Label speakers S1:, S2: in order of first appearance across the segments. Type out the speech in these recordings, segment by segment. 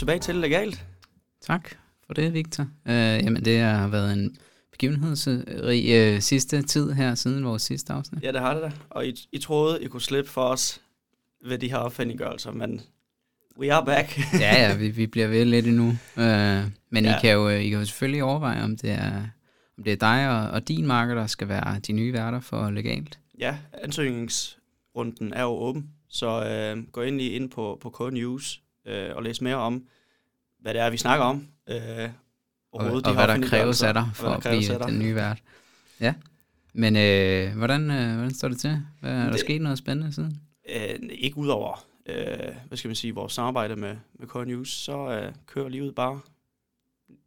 S1: Tilbage til Legalt.
S2: Tak for det, Victor. Uh, jamen, det har været en begivenhedsrig uh, sidste tid her, siden vores sidste afsnit.
S1: Ja, det har det da. Og I, I troede, I kunne slippe for os ved de her opfindeliggørelser, men we are back.
S2: ja, ja, vi, vi bliver ved lidt endnu. Uh, men ja. I, kan jo, I kan jo selvfølgelig overveje, om det er, om det er dig og, og din marker, der skal være de nye værter for Legalt.
S1: Ja, ansøgningsrunden er jo åben, så øh, gå ind lige ind på, på K-News øh, og læs mere om, hvad det er, vi snakker om. Øh,
S2: og, og de hvad der kræves af dig for at blive den nye vært. Ja, men øh, hvordan, øh, hvordan står det til? Hvad, er der det, sket noget spændende siden?
S1: Øh, ikke udover, øh, hvad skal man sige, vores samarbejde med, med K-News, så øh, kører livet bare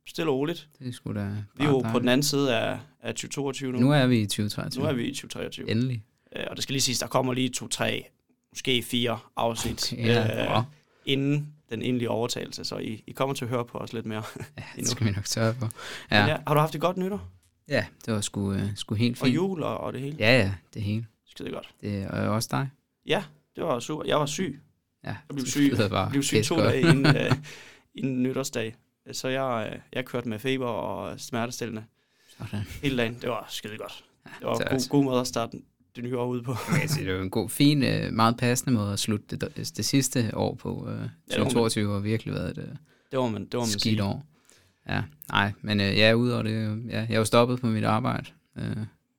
S1: stille og roligt.
S2: Det skulle da
S1: Vi er jo på den anden side af, af 2022 nu.
S2: Nu er vi i 2023.
S1: Nu er vi i 2023.
S2: Endelig.
S1: Øh, og det skal lige siges, der kommer lige to-tre, måske fire afsnit, okay, ja. øh, inden den endelige overtagelse, så I, I kommer til at høre på os lidt mere.
S2: ja, det skal vi nok sørge for.
S1: Ja. ja. Har du haft det godt nytår?
S2: Ja, det var sgu, uh, sgu helt fint.
S1: Og jul og, og det hele?
S2: Ja, ja, det hele.
S1: Skide godt.
S2: Det er også dig?
S1: Ja, det var super. Jeg var syg.
S2: Ja,
S1: jeg blev syg,
S2: det bare
S1: blev syg to dage inden, uh, inden nytårsdag. Så jeg, uh, jeg kørte med feber og smertestillende.
S2: Sådan.
S1: Hele dagen. Det var skide godt. Det var en god, god måde at starte det nye år ude på.
S2: Jeg sige, det var en god, fin, øh, meget passende måde at slutte det, det sidste år på. 2022 øh, har virkelig været et
S1: det var man, det var man
S2: skidt
S1: sige.
S2: år. Ja, nej, men øh, jeg er ude over det. Ja, jeg er jo stoppet på mit arbejde. Øh,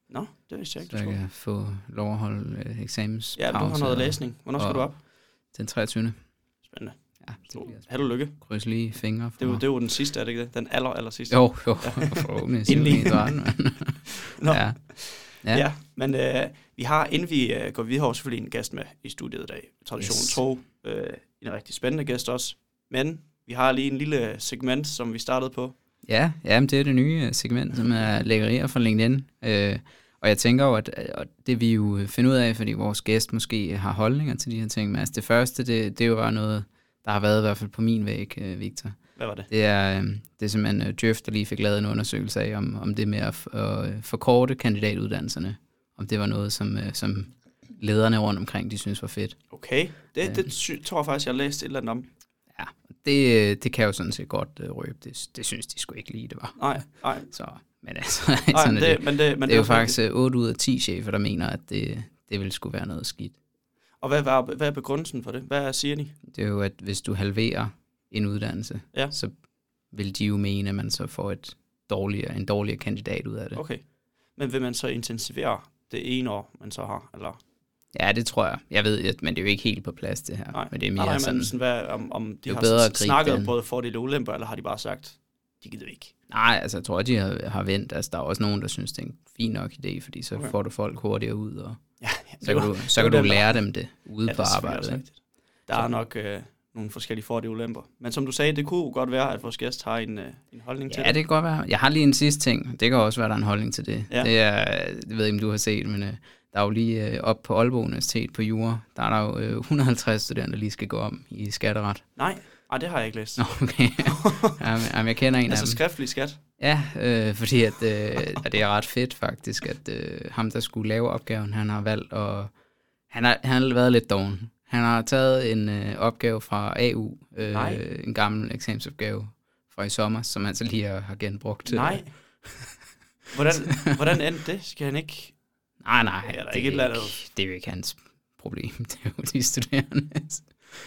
S1: Nå, det vidste jeg ikke,
S2: Så jeg kan få lov at holde øh, eksamens
S1: Ja, du har noget læsning. Hvornår skal du op?
S2: Den 23.
S1: Spændende.
S2: Ja, det bliver
S1: Held og lykke.
S2: Kryds lige fingre.
S1: For det, er det er jo den sidste, er det ikke det? Den aller, aller sidste.
S2: Jo, jo. Forhåbentlig.
S1: Endelig.
S2: Nå. Ja.
S1: Ja. ja, men øh, vi har, inden vi øh, går videre, selvfølgelig en gæst med i studiet i dag. Tradition yes. tro. Øh, en rigtig spændende gæst også. Men vi har lige en lille segment, som vi startede på.
S2: Ja, ja det er det nye øh, segment, som er lækkerier fra LinkedIn. Øh, og jeg tænker jo, at, at det vi jo finder ud af, fordi vores gæst måske har holdninger til de her ting, men altså det første, det, det er jo bare noget, der har været i hvert fald på min væg, øh, Victor.
S1: Hvad var det?
S2: Det er, øhm, det er simpelthen uh, Jeff, der lige fik lavet en undersøgelse af, om, om det med at, øh, forkorte kandidatuddannelserne, om det var noget, som, uh, som lederne rundt omkring, de synes var fedt.
S1: Okay, det, uh, det tror jeg faktisk, jeg har læst et eller andet om.
S2: Ja, det, det kan jo sådan set godt uh, røbe. Det, det synes de skulle ikke lige, det var.
S1: Nej, nej.
S2: Så, men altså, nej, sådan det, det. Men det, men det er jo faktisk uh, 8 ud af 10 chefer, der mener, at det, det ville skulle være noget skidt.
S1: Og hvad, hvad, hvad er begrundelsen for det? Hvad siger de?
S2: Det er jo, at hvis du halverer en uddannelse,
S1: ja.
S2: så vil de jo mene, at man så får et dårligere, en dårligere kandidat ud af det.
S1: Okay. Men vil man så intensivere det ene år, man så har? Eller?
S2: Ja, det tror jeg. Jeg ved, at, men det er jo ikke helt på plads, det her.
S1: Nej,
S2: men det er
S1: mere
S2: nej, sådan,
S1: sådan, hvad, om, om de har bedre snakket den. både fordele og ulemper, eller har de bare sagt, de gider ikke?
S2: Nej, altså jeg tror, de har, har vendt. Altså, der er også nogen, der synes, det er en fin nok idé, fordi så okay. får du folk hurtigere ud, og
S1: ja,
S2: så kan, du, så kan du lære dem det ude ja, på arbejdet.
S1: Der er nok... Øh, nogle forskellige fordele og ulemper. Men som du sagde, det kunne godt være, at vores gæst har en, øh, en holdning
S2: ja,
S1: til
S2: det. Ja, det kan godt være. Jeg har lige en sidste ting. Det kan også være, der er en holdning til det.
S1: Ja.
S2: Det er, jeg ved ikke, om du har set, men uh, der er jo lige uh, op på Aalborg Universitet på Jura, der er der jo uh, 150 studerende, der lige skal gå om i skatteret.
S1: Nej, Ej, det har jeg ikke læst.
S2: Okay. jamen, jamen, jeg kender en
S1: altså
S2: af dem.
S1: skriftlig skat?
S2: Ja, øh, fordi at, øh, at det er ret fedt faktisk, at øh, ham, der skulle lave opgaven, han har valgt at... Han har, han har været lidt doven. Han har taget en øh, opgave fra AU, øh, en gammel eksamensopgave fra i sommer, som han så lige har, har genbrugt.
S1: Nej. hvordan, hvordan endte det? Skal han ikke...
S2: Nej, nej,
S1: det, er
S2: ikke,
S1: ikke,
S2: det er jo ikke hans problem. Det er jo de studerende.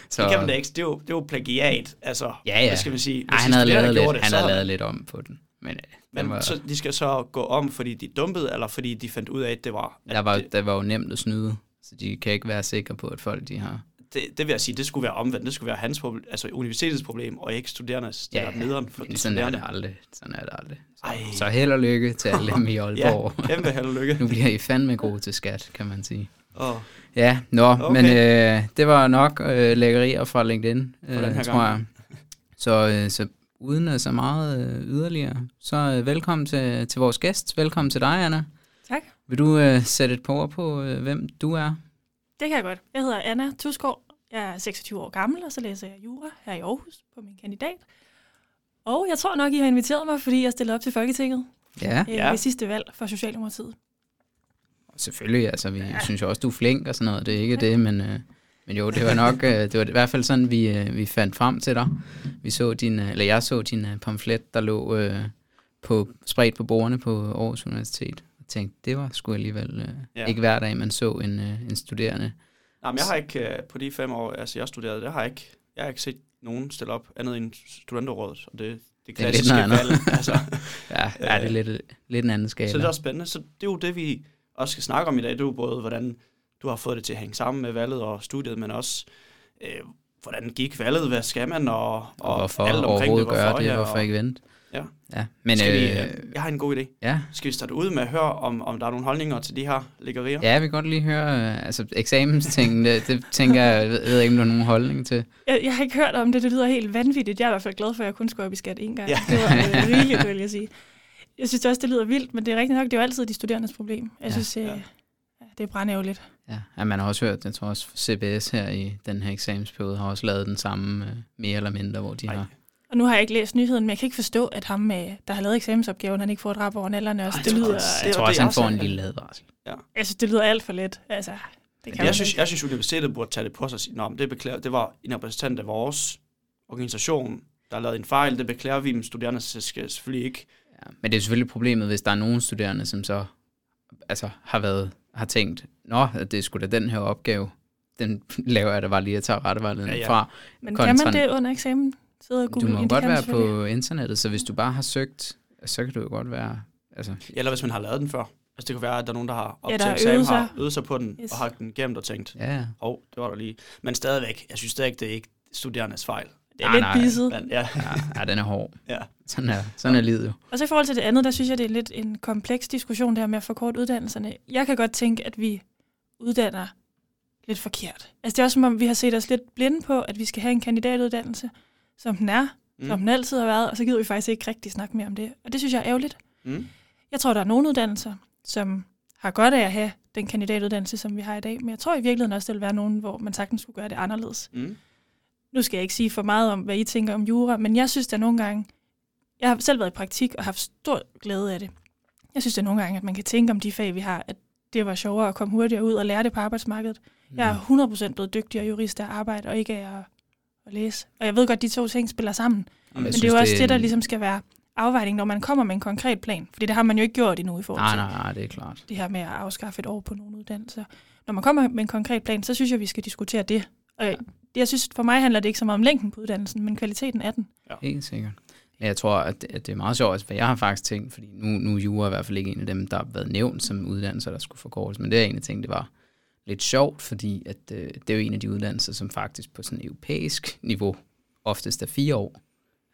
S1: Så, det kan man da ikke. Det er jo, det er jo plagiat. Altså,
S2: ja, ja.
S1: hvad skal man sige?
S2: Ej, han havde, lavet lidt, det, han havde lavet lidt om på den. Men, øh,
S1: men var, så de skal så gå om, fordi de dumpede, eller fordi de fandt ud af, at det var... At
S2: der, var
S1: det,
S2: der var jo nemt at snyde, så de kan ikke være sikre på, at folk de har...
S1: Det, det vil jeg sige, det skulle være omvendt. Det skulle være hans problem, altså universitetets problem, og ikke studerendes.
S2: Ja,
S1: nederen for
S2: men de sådan studerende. er det aldrig. Sådan er det aldrig. Så,
S1: Ej.
S2: så held og lykke til alle dem i Aalborg.
S1: ja, kæmpe held og lykke.
S2: nu bliver I fandme gode til skat, kan man sige.
S1: Oh.
S2: Ja, nå, okay. men øh, det var nok øh, lækkerier fra LinkedIn, øh, tror jeg. Så, øh, så uden så meget øh, yderligere, så øh, velkommen til, til vores gæst. Velkommen til dig, Anna. Vil du øh, sætte et par ord på, øh, hvem du er?
S3: Det kan jeg godt. Jeg hedder Anna Tusgaard. Jeg er 26 år gammel, og så læser jeg jura her i Aarhus på min kandidat. Og jeg tror nok, I har inviteret mig, fordi jeg stillede op til Folketinget
S2: ja.
S3: øh, ja. ved sidste valg for Socialdemokratiet.
S2: Selvfølgelig, altså vi ja. synes jo også, du er flink og sådan noget. Det er ikke ja. det, men, øh, Men jo, det var nok, øh, det var i hvert fald sådan, vi, øh, vi fandt frem til dig. Vi så din, øh, eller jeg så din øh, pamflet, der lå øh, på, spredt på bordene på Aarhus Universitet. Tænkte, det var sgu alligevel øh,
S1: Ja.
S2: ikke hver dag, man så en, øh, en studerende.
S1: Nej, men jeg har ikke øh, på de fem år, altså jeg studerede, det har jeg ikke, jeg har ikke set nogen stille op andet end studenterrådet, og det, det
S2: Det er lidt
S1: klassiske valg. altså,
S2: Ja, ja det er lidt, lidt en anden skala.
S1: så det er også spændende. Så det er jo det, vi også skal snakke om i dag. Det er jo både, hvordan du har fået det til at hænge sammen med valget og studiet, men også, øh, hvordan gik valget, hvad skal man, og, og,
S2: og hvorfor
S1: alt omkring
S2: overhovedet
S1: det,
S2: gøre
S1: hvorfor,
S2: det,
S1: ja,
S2: hvorfor ikke vente?
S1: Ja.
S2: ja. Men
S1: Skal vi,
S2: øh,
S1: øh, jeg har en god idé.
S2: ja,
S1: Skal vi starte ud med at høre, om, om der er nogle holdninger til de her lækkerier?
S2: ja, jeg vil godt lige høre, øh, altså eksamensting, det, det tænker jeg, jeg ved, ved ikke, om du har nogen holdning til.
S3: Jeg, jeg har ikke hørt om det, det lyder helt vanvittigt. Jeg er i hvert fald glad for, at jeg kun skulle op i skat en gang.
S1: Ja.
S3: Det var øh, rigeligt, vil jeg sige. Jeg synes også, det lyder vildt, men det er rigtigt nok, det er jo altid de studerendes problem. Jeg
S2: Ja.
S3: synes, øh,
S1: Ja.
S3: ja. det er brændævligt.
S2: Ja, ja, man har også hørt, jeg tror også CBS her i den her eksamensperiode har også lavet den samme, øh, mere eller mindre, hvor de
S1: Ej.
S2: har...
S3: Og nu har jeg ikke læst nyheden, men jeg kan ikke forstå, at ham, der har lavet eksamensopgaven, han ikke får et rap over nallerne også.
S1: Ej,
S3: Det lyder,
S2: Jeg
S1: det
S2: tror også, han får en lille advarsel.
S3: jeg synes, det lyder alt for let. Altså, det kan
S1: jeg, synes,
S3: ikke.
S1: jeg synes, universitetet burde tage det på sig og sige, Nå, men det, beklager, det var en repræsentant af vores organisation, der har lavet en fejl. Det beklager vi, men studerende skal selvfølgelig ikke.
S2: Ja, men det er selvfølgelig problemet, hvis der er nogle studerende, som så altså, har, været, har tænkt, nå, at det skulle da den her opgave, den laver jeg da bare lige at tage rettevejledningen
S1: Ja,
S2: ja,
S1: ja.
S2: ja. fra.
S3: Men kan man det under eksamen? Sidde og
S2: Du
S3: google
S2: må
S3: ind,
S2: godt være på internettet, så hvis du bare har søgt, så kan du jo godt være... Altså,
S1: Eller hvis man har lavet den før. Altså det kan være, at der er nogen, der har op
S3: Ja,
S1: til
S3: har
S1: eksamen,
S3: øvet sig.
S1: har øvet sig på den,
S3: Yes.
S1: og har den gemt og tænkt,
S2: ja, ja.
S1: åh, oh, det var der lige. Men stadigvæk, jeg synes stadigvæk, det er ikke studerendes fejl.
S3: Det er
S2: Nej,
S3: lidt
S2: nej.
S3: bisset.
S1: Men, ja,
S2: ja, ja, den er hård.
S1: ja.
S2: Sådan er, sådan er livet jo.
S3: Og så i forhold til det andet, der synes jeg, det er lidt en kompleks diskussion, det her med at forkorte uddannelserne. Jeg kan godt tænke, at vi uddanner lidt forkert. Altså det er også som om, vi har set os lidt blinde på, at vi skal have en kandidatuddannelse, som den er, mm. som
S1: Mm.
S3: den altid har været, og så gider vi faktisk ikke rigtig snakke mere om det. Og det synes jeg er ærgerligt.
S1: Mm.
S3: Jeg tror, der er nogle uddannelser, som har godt af at have den kandidatuddannelse, som vi har i dag, men jeg tror i virkeligheden også, der vil være nogen, hvor man sagtens skulle gøre det anderledes.
S1: Mm.
S3: Nu skal jeg ikke sige for meget om, hvad I tænker om jura, men jeg synes, der nogle gange, jeg har selv været i praktik og haft stor glæde af det. Jeg synes, der nogle gange, at man kan tænke om de fag, vi har, at det var sjovere at komme hurtigere ud og lære det på arbejdsmarkedet. Jeg er 100% blevet dygtigere jurist af at arbejde, og ikke af at, at læse. Og jeg ved godt, at de to ting spiller sammen.
S2: Jamen,
S3: Men
S2: jeg
S3: det er
S2: synes,
S3: jo også
S2: er
S3: det, der ligesom skal være afvejning, når man kommer med en konkret plan. Fordi det har man jo ikke gjort endnu i forhold
S2: Nej,
S3: til
S2: nej, nej, det er klart.
S3: det her med at afskaffe et år på nogle uddannelser. Når man kommer med en konkret plan, så synes jeg, vi skal diskutere det. Og jeg, jeg synes, for mig handler det ikke så meget om længden på uddannelsen, men kvaliteten af den.
S2: Helt sikkert. Men jeg tror, at det, det er meget sjovt, for jeg har faktisk tænkt, fordi nu, nu er jura i hvert fald ikke en af dem, der har været nævnt som uddannelser, der skulle forkortes, men det er en af ting, det var lidt sjovt, fordi at, øh, det er jo en af de uddannelser, som faktisk på sådan europæisk niveau oftest er fire år.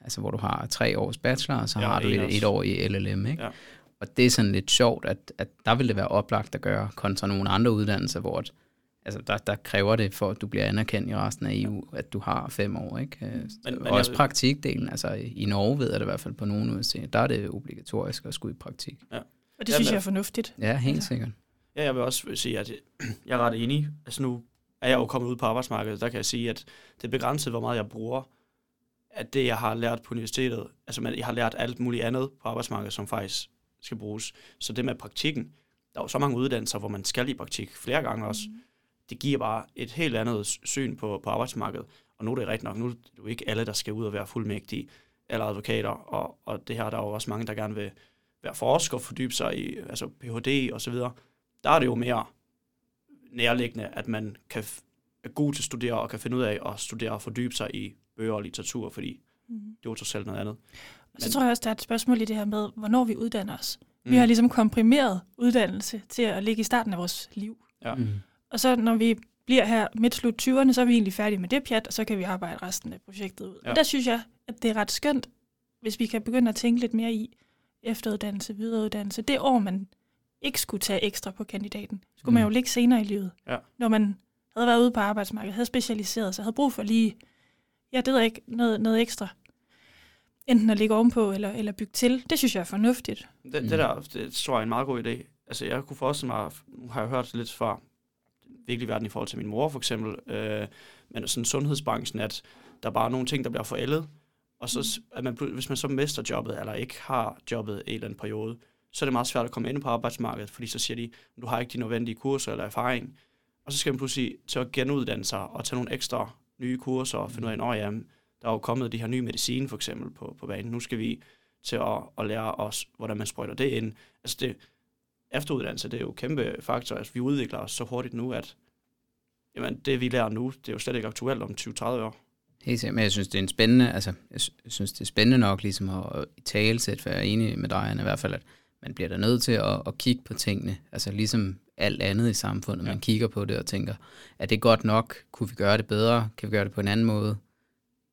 S2: Altså hvor du har tre års bachelor, og så
S1: Ja,
S2: har du
S1: en
S2: et, år i LLM. Ikke?
S1: Ja.
S2: Og det er sådan lidt sjovt, at, at der vil det være oplagt at gøre kontra nogle andre uddannelser, hvor at, altså der, der kræver det, for at du bliver anerkendt i resten af EU, at du har fem år. Ikke? Øh,
S1: Men-
S2: men, også
S1: jeg-
S2: praktikdelen. Altså i Norge ved jeg det i hvert fald på nogle universiteter, der er det obligatorisk at skulle i praktik.
S3: Og det
S1: Jamen,
S3: synes jeg er fornuftigt.
S2: Ja, helt
S3: Altså.
S2: sikkert.
S1: Ja, jeg vil også sige, at jeg er ret enig. Altså nu er jeg jo kommet ud på arbejdsmarkedet, der kan jeg sige, at det er begrænset, hvor meget jeg bruger af det, jeg har lært på universitetet. Altså man- jeg har lært alt muligt andet på arbejdsmarkedet, som faktisk skal bruges. Så det med praktikken, der er jo så mange uddannelser, hvor man skal i praktik flere gange også. Det giver bare et helt andet syn på, på arbejdsmarkedet. Og nu er det rigtigt nok, nu er det jo ikke alle, der skal ud og være fuldmægtige eller advokater, og, og det her, der er jo også mange, der gerne vil være forsker, fordybe sig i altså Ph.D. og så videre. Der er det jo mere nærliggende, at man kan er god til at studere og kan finde ud af at studere og fordybe sig i bøger og litteratur, fordi
S3: Mm.
S1: det er jo trods alt noget andet.
S3: Og så
S1: Men-
S3: tror jeg også, der er et spørgsmål i det her med, hvornår vi uddanner os.
S1: Mm.
S3: Vi har ligesom komprimeret uddannelse til at ligge i starten af vores liv.
S1: Ja.
S2: Mm.
S3: Og så når vi bliver her midt slut 20'erne, så er vi egentlig færdige med det pjat, og så kan vi arbejde resten af projektet ud. Ja. Og der synes jeg, at det er ret skønt, hvis vi kan begynde at tænke lidt mere i efteruddannelse, videreuddannelse. Det år, man ikke skulle tage ekstra på kandidaten, skulle mm. man
S2: Mm.
S3: jo ligge senere i livet.
S1: Ja.
S3: Når man havde været ude på arbejdsmarkedet, havde specialiseret sig, havde brug for lige, ja, det ved jeg ikke, noget, noget ekstra. Enten at ligge ovenpå eller, eller bygge til. Det synes jeg er fornuftigt.
S1: Det, det
S2: Mm.
S1: der, det tror jeg er en meget god idé. Altså, jeg kunne forestille mig, nu har jeg hørt lidt fra den virkelige verden i forhold til min mor, for eksempel, øh, men sådan sundhedsbranchen, at der er bare nogle ting, der bliver forældet, og så, at man, hvis man så mister jobbet, eller ikke har jobbet i en eller anden periode, så er det meget svært at komme ind på arbejdsmarkedet, fordi så siger de, du har ikke de nødvendige kurser eller erfaring, og så skal man pludselig til at genuddanne sig og tage nogle ekstra nye kurser og finde ud af, at ja, der er jo kommet de her nye medicin for eksempel på, på banen. Nu skal vi til at, at lære os, hvordan man sprøjter det ind. Altså det, efteruddannelse, det er jo kæmpe faktor. Altså vi udvikler os så hurtigt nu, at jamen, det vi lærer nu, det er jo slet ikke aktuelt om 20-30 år.
S2: Helt sikkert, men jeg synes, det er en spændende, altså, jeg synes, det er spændende nok ligesom at i tale sæt, for jeg er enig med dig, i hvert fald, at man bliver da nødt til at, at kigge på tingene, altså ligesom alt andet i samfundet, ja. man kigger på det og tænker, er det godt nok? Kunne vi gøre det bedre? Kan vi gøre det på en anden måde?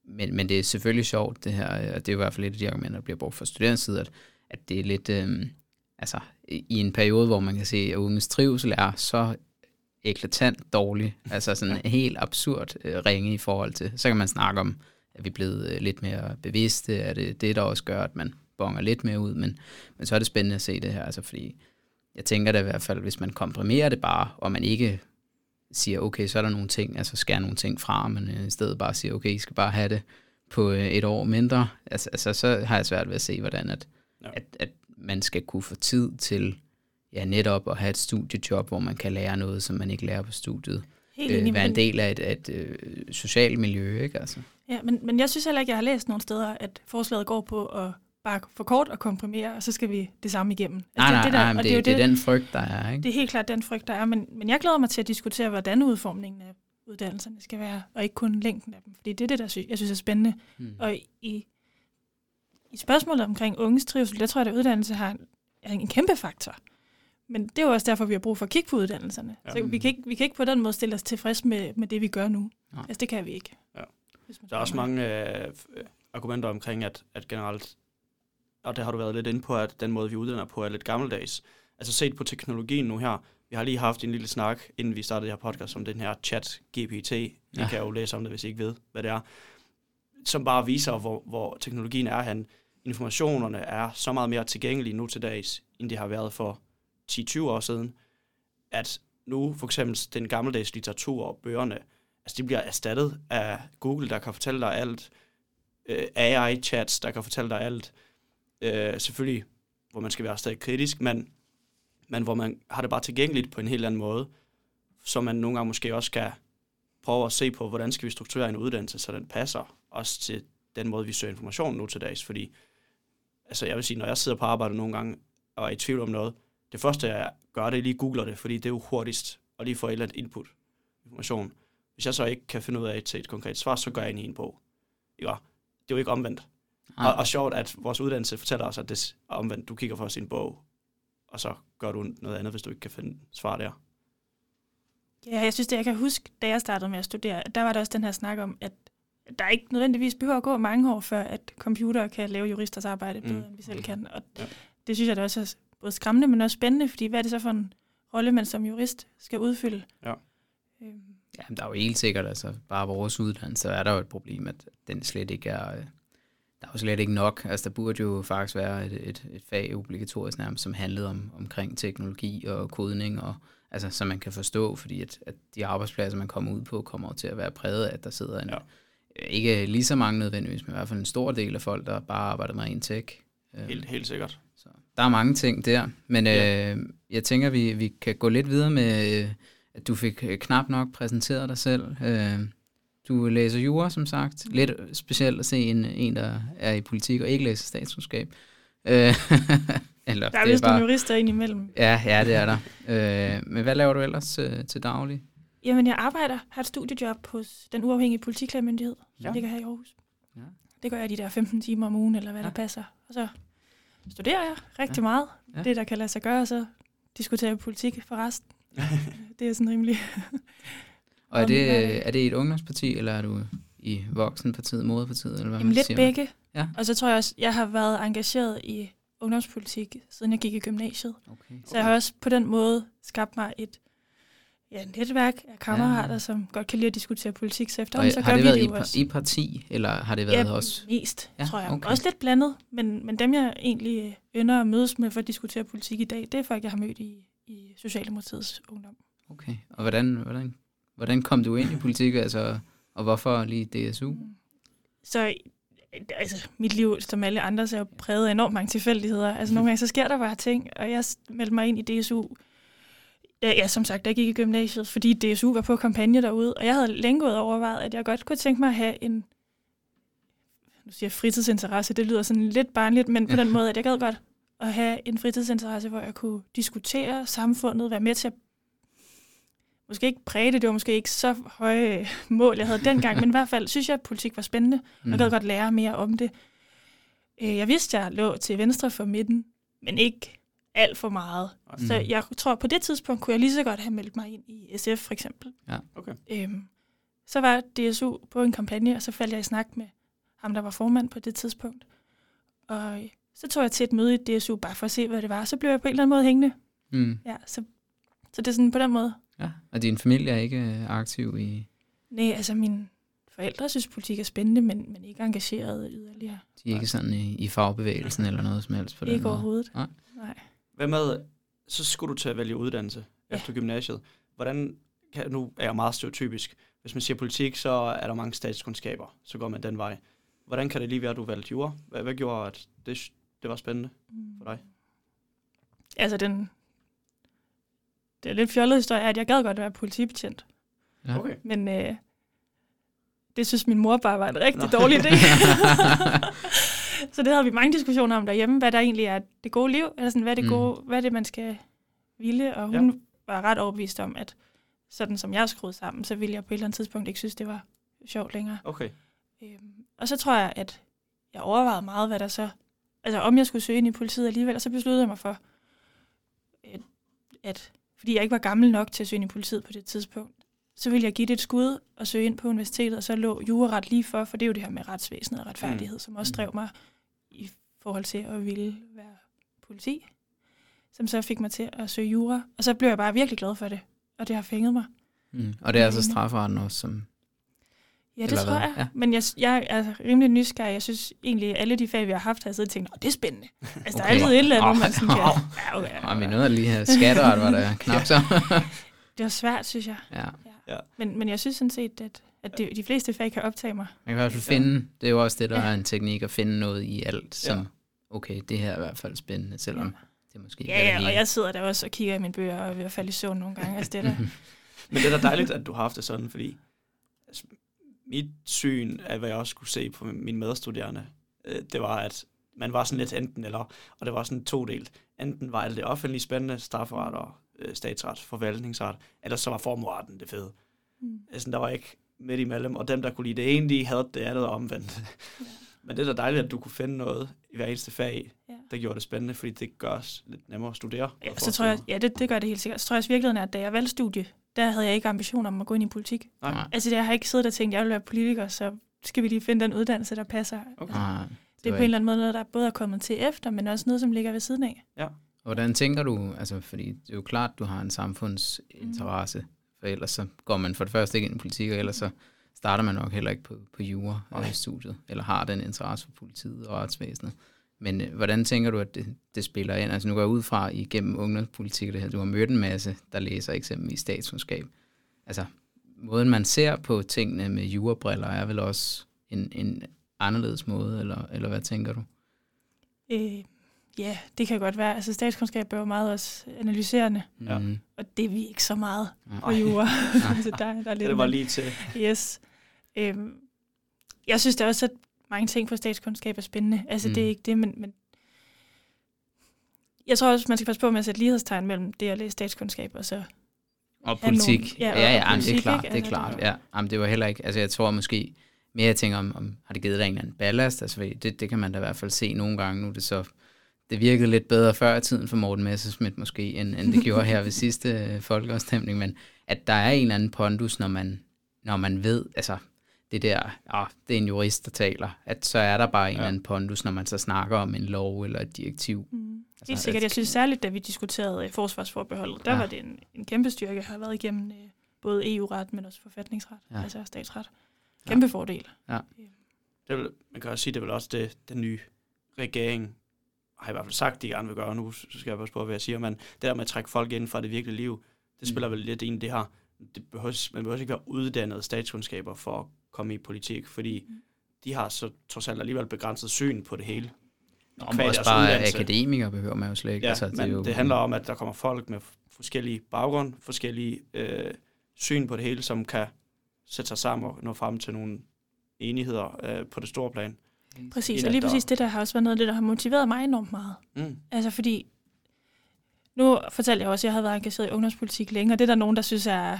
S2: Men, men det er selvfølgelig sjovt, det her, og det er i hvert fald et af de argumenter, der bliver brugt fra studerendes side, at, at det er lidt, øh, altså i en periode, hvor man kan se, at unges trivsel er så eklatant dårlig, altså sådan helt absurd øh, ringe i forhold til, så kan man snakke om, at vi er blevet øh, lidt mere bevidste, at det det, der også gør, at man bonger lidt mere ud, men, men så er det spændende at se det her, altså fordi jeg tænker det i hvert fald, hvis man komprimerer det bare, og man ikke siger, okay, så er der nogle ting, altså skærer nogle ting fra, men øh, i stedet bare siger, okay, I skal bare have det på øh, et år mindre, altså, altså så har jeg svært ved at se, hvordan at, ja. at, at man skal kunne få tid til ja, netop at have et studiejob, hvor man kan lære noget, som man ikke lærer på studiet. Helt øh, være en del af et, et, et øh, socialt miljø, ikke? Altså.
S3: Ja, men, men jeg synes heller ikke, jeg har læst nogle steder, at forslaget går på at bare for kort og komprimere, og så skal vi det samme igennem.
S2: Altså, nej, nej, det, der, nej, det, det, er jo det, det er den frygt, der er. Ikke?
S3: Det er helt klart den frygt, der er, men, men jeg glæder mig til at diskutere, hvordan udformningen af uddannelserne skal være, og ikke kun længden af dem, fordi det er det, der jeg synes er spændende. Hmm. Og i, i spørgsmålet omkring unges trivsel, der tror jeg, at uddannelse har en, er en kæmpe faktor. Men det er jo også derfor, vi har brug for at kigge på uddannelserne. Ja. Så vi kan, ikke, vi kan ikke på den måde stille os tilfreds med, med det, vi gør nu. Ja. Altså, det kan vi ikke. Ja.
S1: Der er også mange øh, argumenter omkring, at, at generelt og det har du været lidt inde på, at den måde, vi uddanner på, er lidt gammeldags. Altså set på teknologien nu her, vi har lige haft en lille snak, inden vi startede her podcast, om den her chat GPT. I ja. kan jo læse om det, hvis I ikke ved, hvad det er. Som bare viser, hvor, hvor teknologien er hen. Informationerne er så meget mere tilgængelige nu til dags, end det har været for 10-20 år siden. At nu for eksempel den gammeldags litteratur og bøgerne, altså de bliver erstattet af Google, der kan fortælle dig alt. Øh, AI-chats, der kan fortælle dig alt øh, selvfølgelig, hvor man skal være stadig kritisk, men, men hvor man har det bare tilgængeligt på en helt anden måde, så man nogle gange måske også skal prøve at se på, hvordan skal vi strukturere en uddannelse, så den passer også til den måde, vi søger information nu til dags, fordi altså jeg vil sige, når jeg sidder på arbejde nogle gange og er i tvivl om noget, det første jeg gør, det er lige googler det, fordi det er jo hurtigst at lige få et eller andet input, information. Hvis jeg så ikke kan finde ud af til et konkret svar, så gør jeg ind i en bog. Ikke? Det er jo ikke omvendt. Og, og sjovt, at vores uddannelse fortæller os, at det omvendt. Du kigger for sin bog, og så gør du noget andet, hvis du ikke kan finde svar der.
S3: Ja, jeg synes det, jeg kan huske, da jeg startede med at studere, der var der også den her snak om, at der ikke nødvendigvis behøver at gå mange år, før at computer kan lave juristers arbejde bedre, mm. end vi selv kan. Og ja. det synes jeg da også er både skræmmende, men også spændende, fordi hvad er det så for en rolle, man som jurist skal udfylde?
S2: Ja. Øhm. Ja, der er jo helt sikkert, altså bare vores uddannelse, så er der jo et problem, at den slet ikke er øh, jo slet ikke nok. Altså, der burde jo faktisk være et, et, et fag obligatorisk nærmest, som handlede om, omkring teknologi og kodning, og, altså, så man kan forstå, fordi at, at de arbejdspladser, man kommer ud på, kommer til at være præget af, at der sidder en, ja. ikke lige så mange nødvendigvis, men i hvert fald en stor del af folk, der bare arbejder med en tech.
S1: Helt, helt sikkert.
S2: Så der er mange ting der, men ja. øh, jeg tænker, vi, vi kan gå lidt videre med, øh, at du fik øh, knap nok præsenteret dig selv. Øh, du læser jura, som sagt. Lidt specielt at se en, en der er i politik og ikke læser statskundskab. Øh,
S3: eller, der er vist bare... nogle jurister ind imellem.
S2: Ja, ja, det er der. Øh, men hvad laver du ellers øh, til daglig?
S3: Jamen, jeg arbejder, har et studiejob hos den uafhængige politiklagemyndighed, som ja. ligger her i Aarhus. Ja. Det gør jeg de der 15 timer om ugen, eller hvad ja. der passer. Og så studerer jeg rigtig ja. meget. Ja. Det, der kan lade sig gøre, så diskuterer jeg politik for resten. det er sådan rimelig
S2: og er det, er det et ungdomsparti, eller er du i voksenpartiet, moderpartiet? Eller hvad
S3: Jamen, lidt siger begge. Ja. Og så tror jeg også, jeg har været engageret i ungdomspolitik, siden jeg gik i gymnasiet. Okay. Så jeg har også på den måde skabt mig et ja, netværk af kammerater, ja. som godt kan lide at diskutere politik. Så efterhånden, så
S2: har det været i, også. i parti, eller har det været ja, også?
S3: mest, ja, tror jeg. Okay. Også lidt blandet, men, men dem, jeg egentlig ynder at mødes med for at diskutere politik i dag, det er folk, jeg har mødt i, i Socialdemokratiets ungdom.
S2: Okay, og hvordan, hvordan Hvordan kom du ind i politik, altså, og hvorfor lige DSU?
S3: Så altså, mit liv, som alle andre, er jo præget af enormt mange tilfældigheder. Altså, nogle gange så sker der bare ting, og jeg meldte mig ind i DSU Ja, ja, som sagt, jeg gik i gymnasiet, fordi DSU var på kampagne derude, og jeg havde længe gået overvejet, at jeg godt kunne tænke mig at have en, nu siger jeg fritidsinteresse, det lyder sådan lidt barnligt, men på
S2: Ja.
S3: den måde, at jeg gad godt at have en fritidsinteresse, hvor jeg kunne diskutere samfundet, være med til at måske ikke præge det, det var måske ikke så høje mål, jeg havde dengang, men i hvert fald synes jeg, at politik var spændende, og
S2: Mm.
S3: jeg gad godt lære mere om det. Øh, Jeg vidste, at jeg lå til venstre for midten, men ikke alt for meget.
S1: Mm.
S3: Så jeg tror, på det tidspunkt kunne jeg lige så godt have meldt mig ind i SF, for eksempel.
S2: Ja.
S1: Okay.
S3: Øhm, så var DSU på en kampagne, og så faldt jeg i snak med ham, der var formand på det tidspunkt. Og så tog jeg til et møde i DSU, bare for at se, hvad det var. Så blev jeg på en eller anden måde hængende.
S2: Mm.
S3: Ja, så, så det er sådan på den måde.
S2: Ja. Og din familie er ikke øh, aktiv i...
S3: Nej, altså mine forældre synes, politik er spændende, men, men ikke engageret yderligere.
S2: De er ikke sådan i, i fagbevægelsen eller noget som helst på den
S3: Ikke
S2: måde.
S3: overhovedet.
S2: Nej.
S3: Nej.
S1: Hvad med, så skulle du til at vælge uddannelse
S3: Ja.
S1: efter gymnasiet. Hvordan, kan, nu er jeg meget stereotypisk, hvis man siger politik, så er der mange statskundskaber, så går man den vej. Hvordan kan det lige være, at du valgte jura? Hvad, hvad gjorde, at det, det var spændende for dig?
S3: Altså den... Det er lidt fjollet historie, er, at jeg gad godt være politibetjent.
S2: Ja.
S1: Okay.
S3: Men øh, det synes min mor bare var en rigtig
S1: Nå.
S3: dårlig idé. så det havde vi mange diskussioner om derhjemme, hvad der egentlig er det gode liv, eller sådan, hvad, er det
S2: Mm.
S3: gode, hvad er det, man skal ville. Og hun ja. var ret overbevist om, at sådan som jeg skruet sammen, så ville jeg på et eller andet tidspunkt ikke synes, det var sjovt længere.
S1: Okay.
S3: Øhm, og så tror jeg, at jeg overvejede meget, hvad der så... Altså om jeg skulle søge ind i politiet alligevel, og så besluttede jeg mig for, at, at fordi jeg ikke var gammel nok til at søge ind i politiet på det tidspunkt, så ville jeg give det et skud og søge ind på universitetet, og så lå juraret lige for, for det er jo det her med retsvæsenet og retfærdighed, mm. som også
S2: Mm.
S3: drev mig i forhold til at ville være politi, som så fik mig til at søge jura. Og så blev jeg bare virkelig glad for det, og det har fænget mig.
S2: Mm. Og det er altså strafferetten også, som...
S3: Ja, det
S2: Eller
S3: tror
S2: hvad?
S3: jeg.
S2: Ja.
S3: Men jeg, jeg er rimelig nysgerrig. Jeg synes egentlig, at alle de fag, vi har haft, har jeg siddet og tænkt, det er spændende. Altså, okay. der er
S2: Okay.
S3: altid et eller andet,
S2: Åh,
S3: man sådan kan...
S2: åh.
S3: Ja, okay,
S2: Ja, vi nåede lige her skatteret, var der knap så.
S3: Det var svært, synes jeg.
S2: ja.
S1: Ja.
S3: Men, men jeg synes sådan set, at, at de, de fleste fag kan optage mig.
S2: Man kan i hvert fald
S1: Ja.
S2: finde, det er jo også det, der
S3: Ja.
S2: er en teknik, at finde noget i alt, som,
S1: Ja.
S2: okay, det her er i hvert fald spændende, selvom
S3: Ja.
S2: det måske ikke er
S3: Ja,
S2: det
S3: ja, og jeg sidder der også og kigger i mine bøger og er ved at falde i søvn nogle gange. Altså, det er der.
S1: Men det er da dejligt, at du har haft det sådan, fordi mit syn af, hvad jeg også kunne se på mine medstuderende, øh, det var, at man var sådan lidt enten eller, og det var sådan todelt. Enten var alt det offentlige spændende, strafferet og øh, statsret, forvaltningsret, eller så var formueretten det fede.
S3: Mm.
S1: Altså, der var ikke midt imellem, og dem, der kunne lide det ene, de havde det andet omvendt. Men det er da dejligt, at du kunne finde noget i hver eneste fag,
S3: Ja.
S1: der gjorde det spændende, fordi det gør os lidt nemmere at studere.
S3: Ja, så tror jeg, ja, det, det gør det helt sikkert. Så tror jeg også virkeligheden, at da jeg valgte studie, der havde jeg ikke ambition om at gå ind i politik.
S2: Nej.
S3: Altså, jeg har ikke siddet og tænkt, at jeg vil være politiker, så skal vi lige finde den uddannelse, der passer.
S1: Okay.
S3: Altså,
S2: Nej,
S3: det er på en eller anden måde noget, der både er kommet til efter, men også noget, som ligger ved siden af.
S2: Hvordan tænker du, altså fordi det er jo klart, du har en samfundsinteresse, for ellers så går man for det første ikke ind i politik, og ellers så starter man nok heller ikke på, på jura-studiet, eller har den interesse for politiet og retsvæsenet. Men øh, hvordan tænker du, at det, det spiller ind? Altså nu går jeg ud fra igennem ungdomspolitik, og det her, du har mødt en masse, der læser eksempelvis statskundskab. Altså måden man ser på tingene med jurabriller er vel også en, en anderledes måde, eller, eller hvad tænker du?
S3: Øh, ja, det kan godt være. Altså, statskundskab er jo meget også analyserende,
S1: Ja.
S2: Mm.
S3: og det er vi ikke så meget
S2: Ja.
S3: på jura.
S2: Nej.
S3: altså, der, der er lidt
S1: Det var lige til.
S3: Yes. Øhm, jeg synes da også, at mange ting på statskundskab er spændende. Altså, mm. det er
S2: Mm.
S3: ikke det, men, men jeg tror også, man skal passe på med at sætte lighedstegn mellem det at læse statskundskab og så...
S2: Og politik.
S3: nogle-
S2: ja,
S3: ja, og-
S2: ja,
S3: og
S2: jamen, det er
S3: politik,
S2: klart,
S3: ikke?
S2: det er
S3: Altså,
S2: klart. Ja, jamen, det var heller ikke, altså jeg tror måske mere, jeg tænker om, om har det givet dig en eller anden ballast, altså det, det kan man da i hvert fald se nogle gange nu, er det så, det virkede lidt bedre før i tiden for Morten Messerschmidt måske, end, end det gjorde her ved sidste øh, folkeafstemning, men at der er en eller anden pondus, når man, når man ved, altså det der, åh, det er en jurist, der taler, at så er der bare en
S1: Ja.
S2: eller anden pondus, når man så snakker om en lov eller et direktiv.
S3: Mm.
S2: Altså,
S3: Helt sikkert.
S2: at-
S3: Jeg synes særligt, da vi diskuterede øh, forsvarsforbeholdet, der
S2: Ja.
S3: var det en, en kæmpe styrke, jeg har været igennem øh, både EU-ret, men også forfatningsret,
S2: Ja.
S3: altså statsret. Kæmpe fordel.
S1: Det vil, man kan også sige, det er vel også det, den nye regering har i hvert fald sagt, de gerne vil gøre. Nu skal jeg passe på, hvad jeg siger, men det der med at trække folk ind fra det virkelige liv, det spiller
S2: Mm.
S1: vel lidt ind i det her. Det behøves, man behøver ikke være uddannet statskundskaber for at komme i politik, fordi
S3: Mm.
S1: de har så trods alt alligevel begrænset syn på det hele.
S2: Nå, men også bare
S1: uddannelse.
S2: akademikere behøver man jo slet ikke.
S1: Ja,
S2: altså,
S1: men det, jo, det handler om, at der kommer folk med forskellige baggrund, forskellige øh, syn på det hele, som kan sætte sig sammen og nå frem til nogle enigheder øh, på det store plan.
S3: Præcis, og lige præcis det der har også været noget af det, der har motiveret mig enormt meget.
S1: Mm.
S3: Altså fordi, nu fortalte jeg også, at jeg havde været engageret i ungdomspolitik længe, og det er der nogen, der synes er,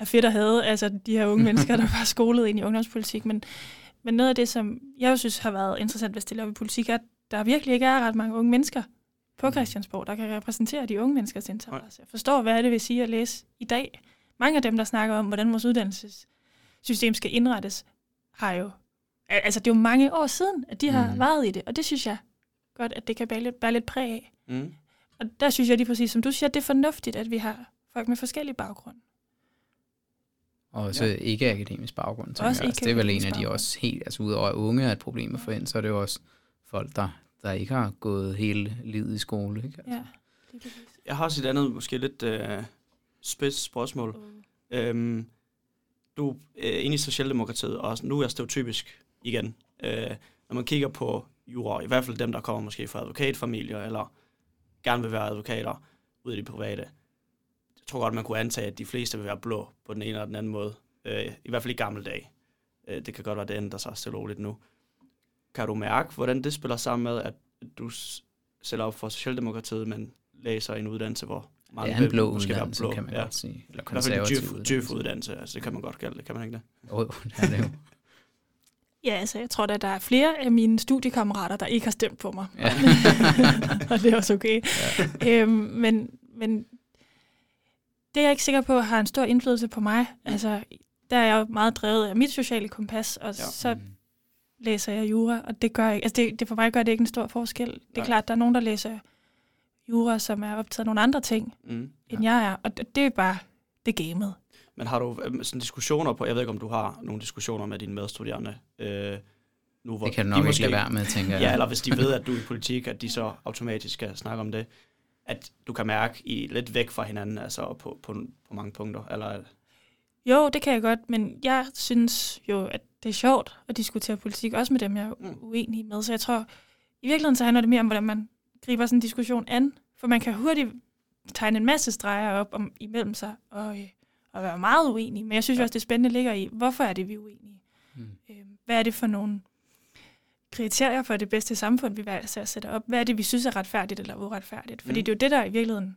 S3: er fedt at have, altså de her unge mennesker, der var skolet ind i ungdomspolitik. Men, men noget af det, som jeg synes har været interessant ved at stille op i politik, er, at der virkelig ikke er ret mange unge mennesker på Christiansborg, der kan repræsentere de unge menneskers interesse. Jeg forstår, hvad det vil sige at læse i dag. Mange af dem, der snakker om, hvordan vores uddannelsessystem skal indrettes, har jo, al- altså det er jo mange år siden, at de har
S2: Mm.
S3: mm. været i det, og det synes jeg godt, at det kan bære lidt, bære lidt præg af.
S1: Mm.
S3: Og der synes jeg lige præcis, som du siger, at det er fornuftigt, at vi har folk med forskellige baggrund.
S2: Og også ja. ikke akademisk baggrund.
S3: Også
S2: jeg. Altså, det er vel en af de også helt, altså udover at unge er et problem for en, så er det jo også folk, der, der ikke har gået hele livet i skole. Ikke? Altså.
S3: Ja, lige præcis.
S1: Jeg har også et andet, måske lidt øh, spids spørgsmål. Øhm, du er inde i Socialdemokratiet, og nu er jeg stereotypisk igen. Øh, når man kigger på jura, i hvert fald dem, der kommer måske fra advokatfamilier, eller gerne vil være advokater ude i det private. Jeg tror godt, man kunne antage, at de fleste vil være blå på den ene eller den anden måde. Øh, I hvert fald i gamle dage. Øh, det kan godt være, det ændrer sig stille og roligt nu. Kan du mærke, hvordan det spiller sammen med, at du s- sætter op for Socialdemokratiet, men læser en uddannelse, hvor mange
S2: er en
S1: vil
S2: blå
S1: måske være
S2: uddannelse, kan man
S1: ja.
S2: godt sige. Eller
S1: I hvert fald en
S2: konservativ
S1: djøf-
S2: uddannelse.
S1: altså det kan man godt kalde det, kan man ikke det?
S2: Jo, jo, det er det jo.
S3: Ja, altså jeg tror da, der er flere af mine studiekammerater, der ikke har stemt på mig.
S2: Ja.
S3: og det er også okay. Ja. Øhm, men, men det er jeg ikke sikker på har en stor indflydelse på mig. Altså, der er jeg jo meget drevet af mit sociale kompas, og ja. så læser jeg jura, og det gør ikke, altså det, det for mig gør det ikke en stor forskel. Det er
S1: Nej.
S3: klart, der er nogen, der læser jura, som er optaget af nogle andre ting,
S1: Mm.
S3: end jeg er, og det, det er bare det gamet.
S1: Men har du øhm, sådan diskussioner på, jeg ved ikke, om du har nogle diskussioner med dine medstuderende, øh, nu hvor
S2: Det kan du
S1: de
S2: nok ikke lade være med, tænker jeg.
S1: Ja, eller hvis de ved, at du er i politik, at de så automatisk skal snakke om det, at du kan mærke, I er lidt væk fra hinanden, altså på, på, på mange punkter, eller
S3: Jo, det kan jeg godt, men jeg synes jo, at det er sjovt at diskutere politik, også med dem, jeg er
S1: Mm.
S3: uenig med. Så jeg tror, i virkeligheden så handler det mere om, hvordan man griber sådan en diskussion an. For man kan hurtigt tegne en masse streger op om, imellem sig og, øh, og være meget uenig. Men jeg synes ja. Også, det spændende ligger i, hvorfor er det, vi er uenige?
S2: Mm.
S3: Øh, hvad er det for nogle kriterier for det bedste samfund, vi hver især sætter op? Hvad er det, vi synes er retfærdigt eller uretfærdigt? Fordi
S1: Mm.
S3: det er jo det, der i virkeligheden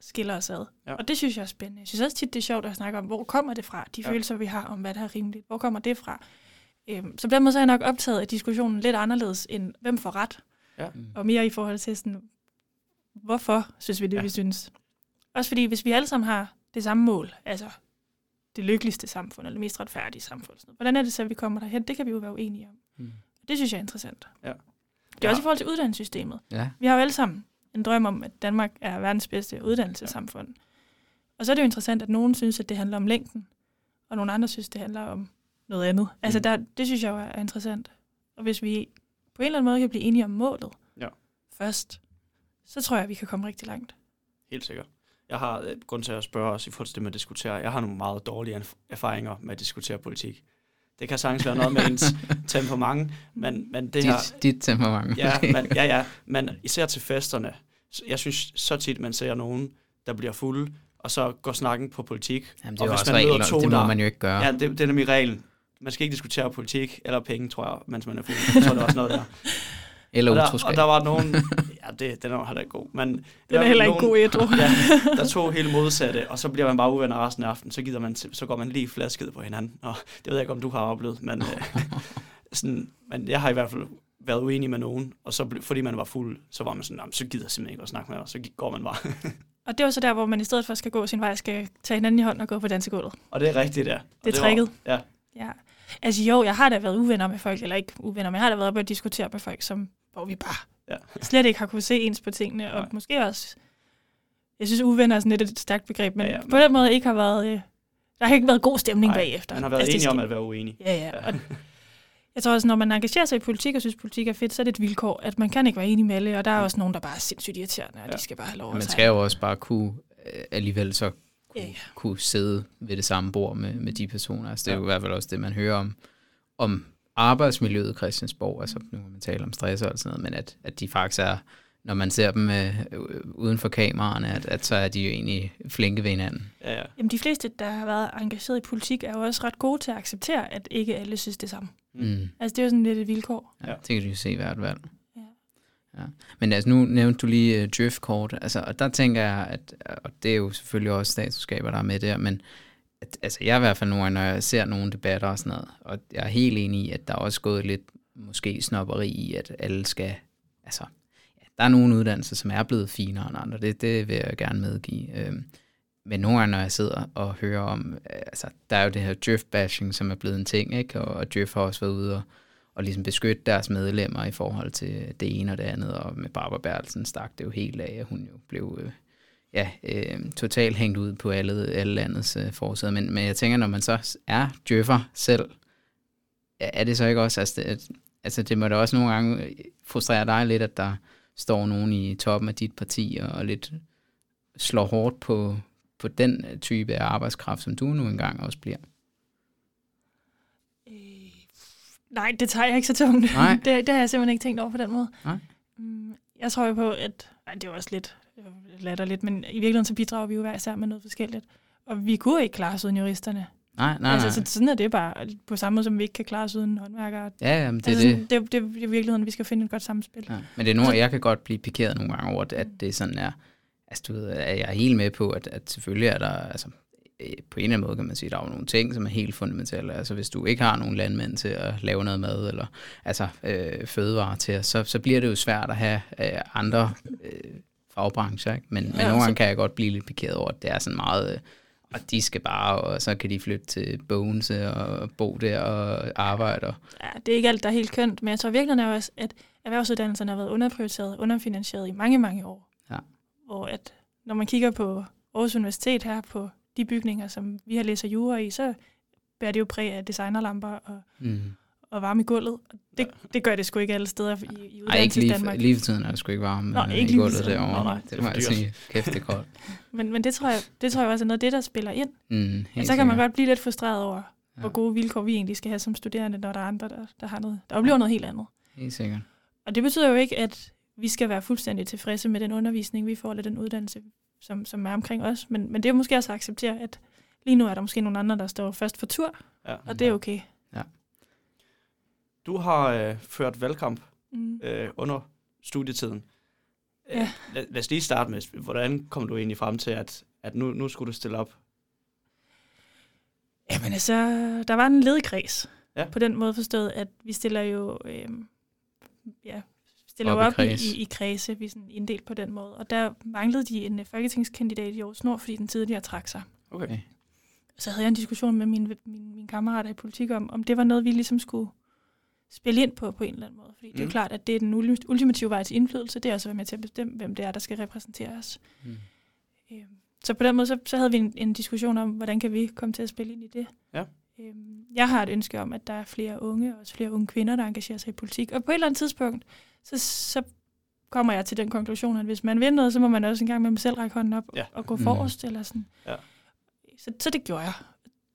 S3: skiller os ad.
S1: Ja.
S3: Og det synes jeg er spændende. Jeg synes også tit, det er sjovt at snakke om, hvor kommer det fra? De
S1: Ja.
S3: ja. følelser, vi har om, hvad der er rimeligt. Hvor kommer det fra? Øhm, så på den måde så er jeg nok optaget af diskussionen lidt anderledes end, hvem får ret?
S2: Mm.
S3: Og mere i forhold til sådan, hvorfor synes vi det,
S1: Ja.
S3: ja. vi synes? Også fordi, hvis vi alle sammen har det samme mål, altså det lykkeligste samfund, eller det mest retfærdige samfund, sådan noget, hvordan er det så, at vi kommer derhen? Det kan vi jo være uenige om.
S2: Mm.
S3: Det synes jeg er interessant.
S1: Ja.
S3: Det er
S1: Ja.
S3: også i forhold til uddannelsessystemet.
S2: Ja.
S3: Vi har jo alle sammen en drøm om, at Danmark er verdens bedste uddannelsessamfund. Og så er det jo interessant, at nogen synes, at det handler om længden, og nogle andre synes, det handler om noget andet. Altså,
S1: Mm.
S3: der, det synes jeg jo er interessant. Og hvis vi på en eller anden måde kan blive enige om målet
S1: Ja.
S3: først, så tror jeg, at vi kan komme rigtig langt.
S1: helt sikkert. Jeg har øh, grund til at spørge os i forhold til det med at diskutere. Jeg har nogle meget dårlige erf- erfaringer med at diskutere politik. Det kan sagtens være noget med ens temperament, men, men det her...
S2: Dit, dit temperament.
S1: Ja, men, ja, ja, men især til festerne. Så Jeg synes så tit, man ser nogen, der bliver fulde, og så går snakken på politik.
S2: Jamen, det
S1: Og
S2: er jo
S1: hvis
S2: også
S1: man møder
S2: regler,
S1: to,
S2: det må
S1: der-
S2: man jo ikke gøre.
S1: Ja, det, det er nemlig reglen. Man skal ikke diskutere politik eller penge, tror jeg, mens man er fuld. Jeg tror, det er også noget der.
S2: Eller
S1: og, der og der var nogen... Det, den er heller ikke god. Men
S3: Den er heller ikke god ædru.
S1: ja, der tog helt modsatte, og så bliver man bare uvenner resten af aftenen. Så, gider man, så går man lige flasket på hinanden. Og det ved jeg ikke, om du har oplevet, men, øh, sådan, men jeg har i hvert fald været uenig med nogen, og så fordi man var fuld, så var man sådan, "Jamen, så gider jeg simpelthen ikke at snakke med dig, så går man bare.
S3: Og det er jo så der, hvor man i stedet for skal gå sin vej, skal tage hinanden i hånden og gå på dansegulvet.
S1: og det er rigtigt, ja. Og
S3: Det er
S1: var-
S3: tricket.
S1: Ja,
S3: Ja. Altså jo, jeg har da været uvenner med folk, eller ikke uvenner, men jeg har da været oppe og diskutere med folk, som, hvor vi bare
S1: Ja.
S3: slet ikke har kunne se ens på tingene, og
S1: Nej.
S3: måske også, jeg synes uvenner er sådan lidt et stærkt begreb, men,
S1: Ja,
S3: ja,
S1: men-
S3: på den måde ikke har været, øh, der har ikke været god stemning
S1: Nej,
S3: bagefter.
S1: man har været
S3: Altså,
S1: enige om at være uenig.
S3: Ja, ja. Og jeg tror også, når man engagerer sig i politik og synes, politik er fedt, så er det et vilkår, at man kan ikke være enig med alle, og der er også nogen, der bare er sindssygt irriterende, og
S1: Ja.
S3: de skal bare have lov at
S2: Man skal jo også bare kunne øh, alligevel så kunne,
S3: Ja, ja.
S2: kunne sidde ved det samme bord med, med de personer. Altså, det er
S1: Ja.
S2: jo i hvert fald også det, man hører om, om arbejdsmiljøet i Christiansborg. Altså, nu kan man tale om stress og sådan noget, men at, at de faktisk er, når man ser dem øh, uden for kameraerne, at, at så er de jo egentlig flinke ved hinanden.
S1: Ja, ja.
S3: Jamen, de fleste, der har været engageret i politik, er jo også ret gode til at acceptere, at ikke alle synes det samme.
S2: Mm.
S3: Altså, det er jo sådan lidt et vilkår.
S2: Ja, det kan du jo se hvert valg.
S3: Ja.
S2: Ja. Men altså, nu nævnte du lige uh, driftkort, altså, og der tænker jeg, at, og det er jo selvfølgelig også statsskaber, der er med der, men at, altså, jeg er i hvert fald nogle, når jeg ser nogle debatter og sådan noget, og jeg er helt enig i, at der er også gået lidt måske snopperi i, at alle skal, altså, ja, der er nogle uddannelser, som er blevet finere end andre, det, det vil jeg gerne medgive. Øhm, men nogle gange, når jeg sidder og hører om, altså, der er jo det her drift-bashing, som er blevet en ting, ikke? Og, og drift har også været ude og, og ligesom beskytte deres medlemmer i forhold til det ene og det andet, og med Barbara Bertelsen stak det jo helt af, at hun jo blev øh, ja, øh, totalt hængt ud på alle, alle landets øh, forsæder. Men, men jeg tænker, når man så er djøffer selv, er det så ikke også, altså, at, altså det må da også nogle gange frustrere dig lidt, at der står nogen i toppen af dit parti og, og lidt slår hårdt på, på den type af arbejdskraft, som du nu engang også bliver?
S3: Øh, nej, det tager jeg ikke så tungt.
S2: Nej.
S3: det, det har jeg simpelthen ikke tænkt over på den måde.
S2: Nej.
S3: Mm, Jeg tror jo på, at... Ej, det er også lidt latterligt, men i virkeligheden så bidrager vi jo hver især med noget forskelligt. Og vi kunne ikke klare os uden juristerne.
S2: Nej, nej,
S3: altså,
S2: nej.
S3: så sådan er det bare. På samme måde, som vi ikke kan klare os uden håndværkere.
S2: Ja, jamen, det er
S3: altså,
S2: det.
S3: sådan, det, det, det er i virkeligheden, vi skal finde et godt samspil.
S2: Ja. Men det er nogle, jeg kan godt blive pikeret nogle gange over, at- at det sådan er, altså du ved, at jeg er helt med på, at, at selvfølgelig er der, altså øh, på en eller anden måde kan man sige, der er nogle ting, som er helt fundamentale. Altså hvis du ikke har nogen landmænd til at lave noget mad, eller altså øh, fødevarer til, så, så bliver det jo svært at have øh, andre øh, fagbrancher. Ikke? Men, men
S3: Ja,
S2: nogle
S3: så-
S2: gange kan jeg godt blive lidt pikeret over, at det er sådan meget... Øh, og de skal bare, og så kan de flytte til Bogense og bo der og arbejde. Og,
S3: Ja, det er ikke alt, der er helt kønt, men jeg tror virkelig er også, at erhvervsuddannelserne har været underprioriteret, underfinansieret i mange, mange år.
S2: Ja.
S3: Hvor at, når man kigger på Aarhus Universitet her, på de bygninger, som vi har læst jura i, så bærer det jo præg af designerlamper og,
S2: mm.
S3: Og varme i gulvet. Og det, det gør det sgu ikke alle steder i, i
S2: Ej, ikke lige,
S3: Danmark.
S2: lige for tiden er det sgu ikke varme
S3: Nå,
S2: øh,
S3: ikke
S2: i
S3: lige for
S2: gulvet derovre.
S3: Nej,
S2: det må jeg sige. Kæft, det er koldt.
S3: Men, men det, tror jeg, det tror jeg også er noget af det, der spiller ind.
S2: Mm,
S3: Men
S2: helt
S3: så kan man godt blive lidt frustreret over,
S2: Ja.
S3: hvor gode vilkår vi egentlig skal have som studerende, når der er andre, der, der, har noget, der oplever noget helt andet.
S2: Helt sikkert.
S3: Og det betyder jo ikke, at vi skal være fuldstændig tilfredse med den undervisning, vi får, eller den uddannelse, som, som er omkring os. Men, men det er måske også at acceptere, at lige nu er der måske nogle andre, der står først for tur,
S1: ja.
S3: og det er okay.
S1: Du har øh, ført valgkamp
S3: Mm.
S1: øh, under studietiden. Øh,
S3: Ja.
S1: Lad, lad os lige starte med, hvordan kom du egentlig frem til, at, at nu, nu skulle du stille op?
S3: Jamen altså, der var en ledig kreds.
S1: Ja.
S3: På den måde forstået, at vi stiller jo, øh, ja, stiller
S2: Op
S3: jo op i,
S2: kreds.
S3: i, i kredse, vi er sådan inddelt på den måde. Og der manglede de en øh, folketingskandidat i Aarhus Nord, fordi den tidligere trak sig.
S1: Okay.
S2: Okay.
S3: så havde jeg en diskussion med mine, mine, mine kammerater i politik om, om det var noget, vi ligesom skulle spille ind på på en eller anden måde. Fordi mm. det er
S1: Mm.
S3: klart, at det er den ultimative vej til indflydelse. Det er også at være med til at bestemme, hvem det er, der skal repræsentere os.
S2: Mm.
S3: Øhm, Så på den måde, så, så havde vi en, en diskussion om, hvordan kan vi komme til at spille ind i det.
S1: Ja.
S3: Øhm, Jeg har et ønske om, at der er flere unge, og også flere unge kvinder, der engagerer sig i politik. Og på et eller andet tidspunkt, så, så kommer jeg til den konklusion, at hvis man vil noget, så må man også engang med sig selv række hånden op
S1: Ja.
S3: og gå
S2: Mhm.
S3: forrest. Eller sådan.
S1: Ja.
S3: Så, så det gjorde jeg.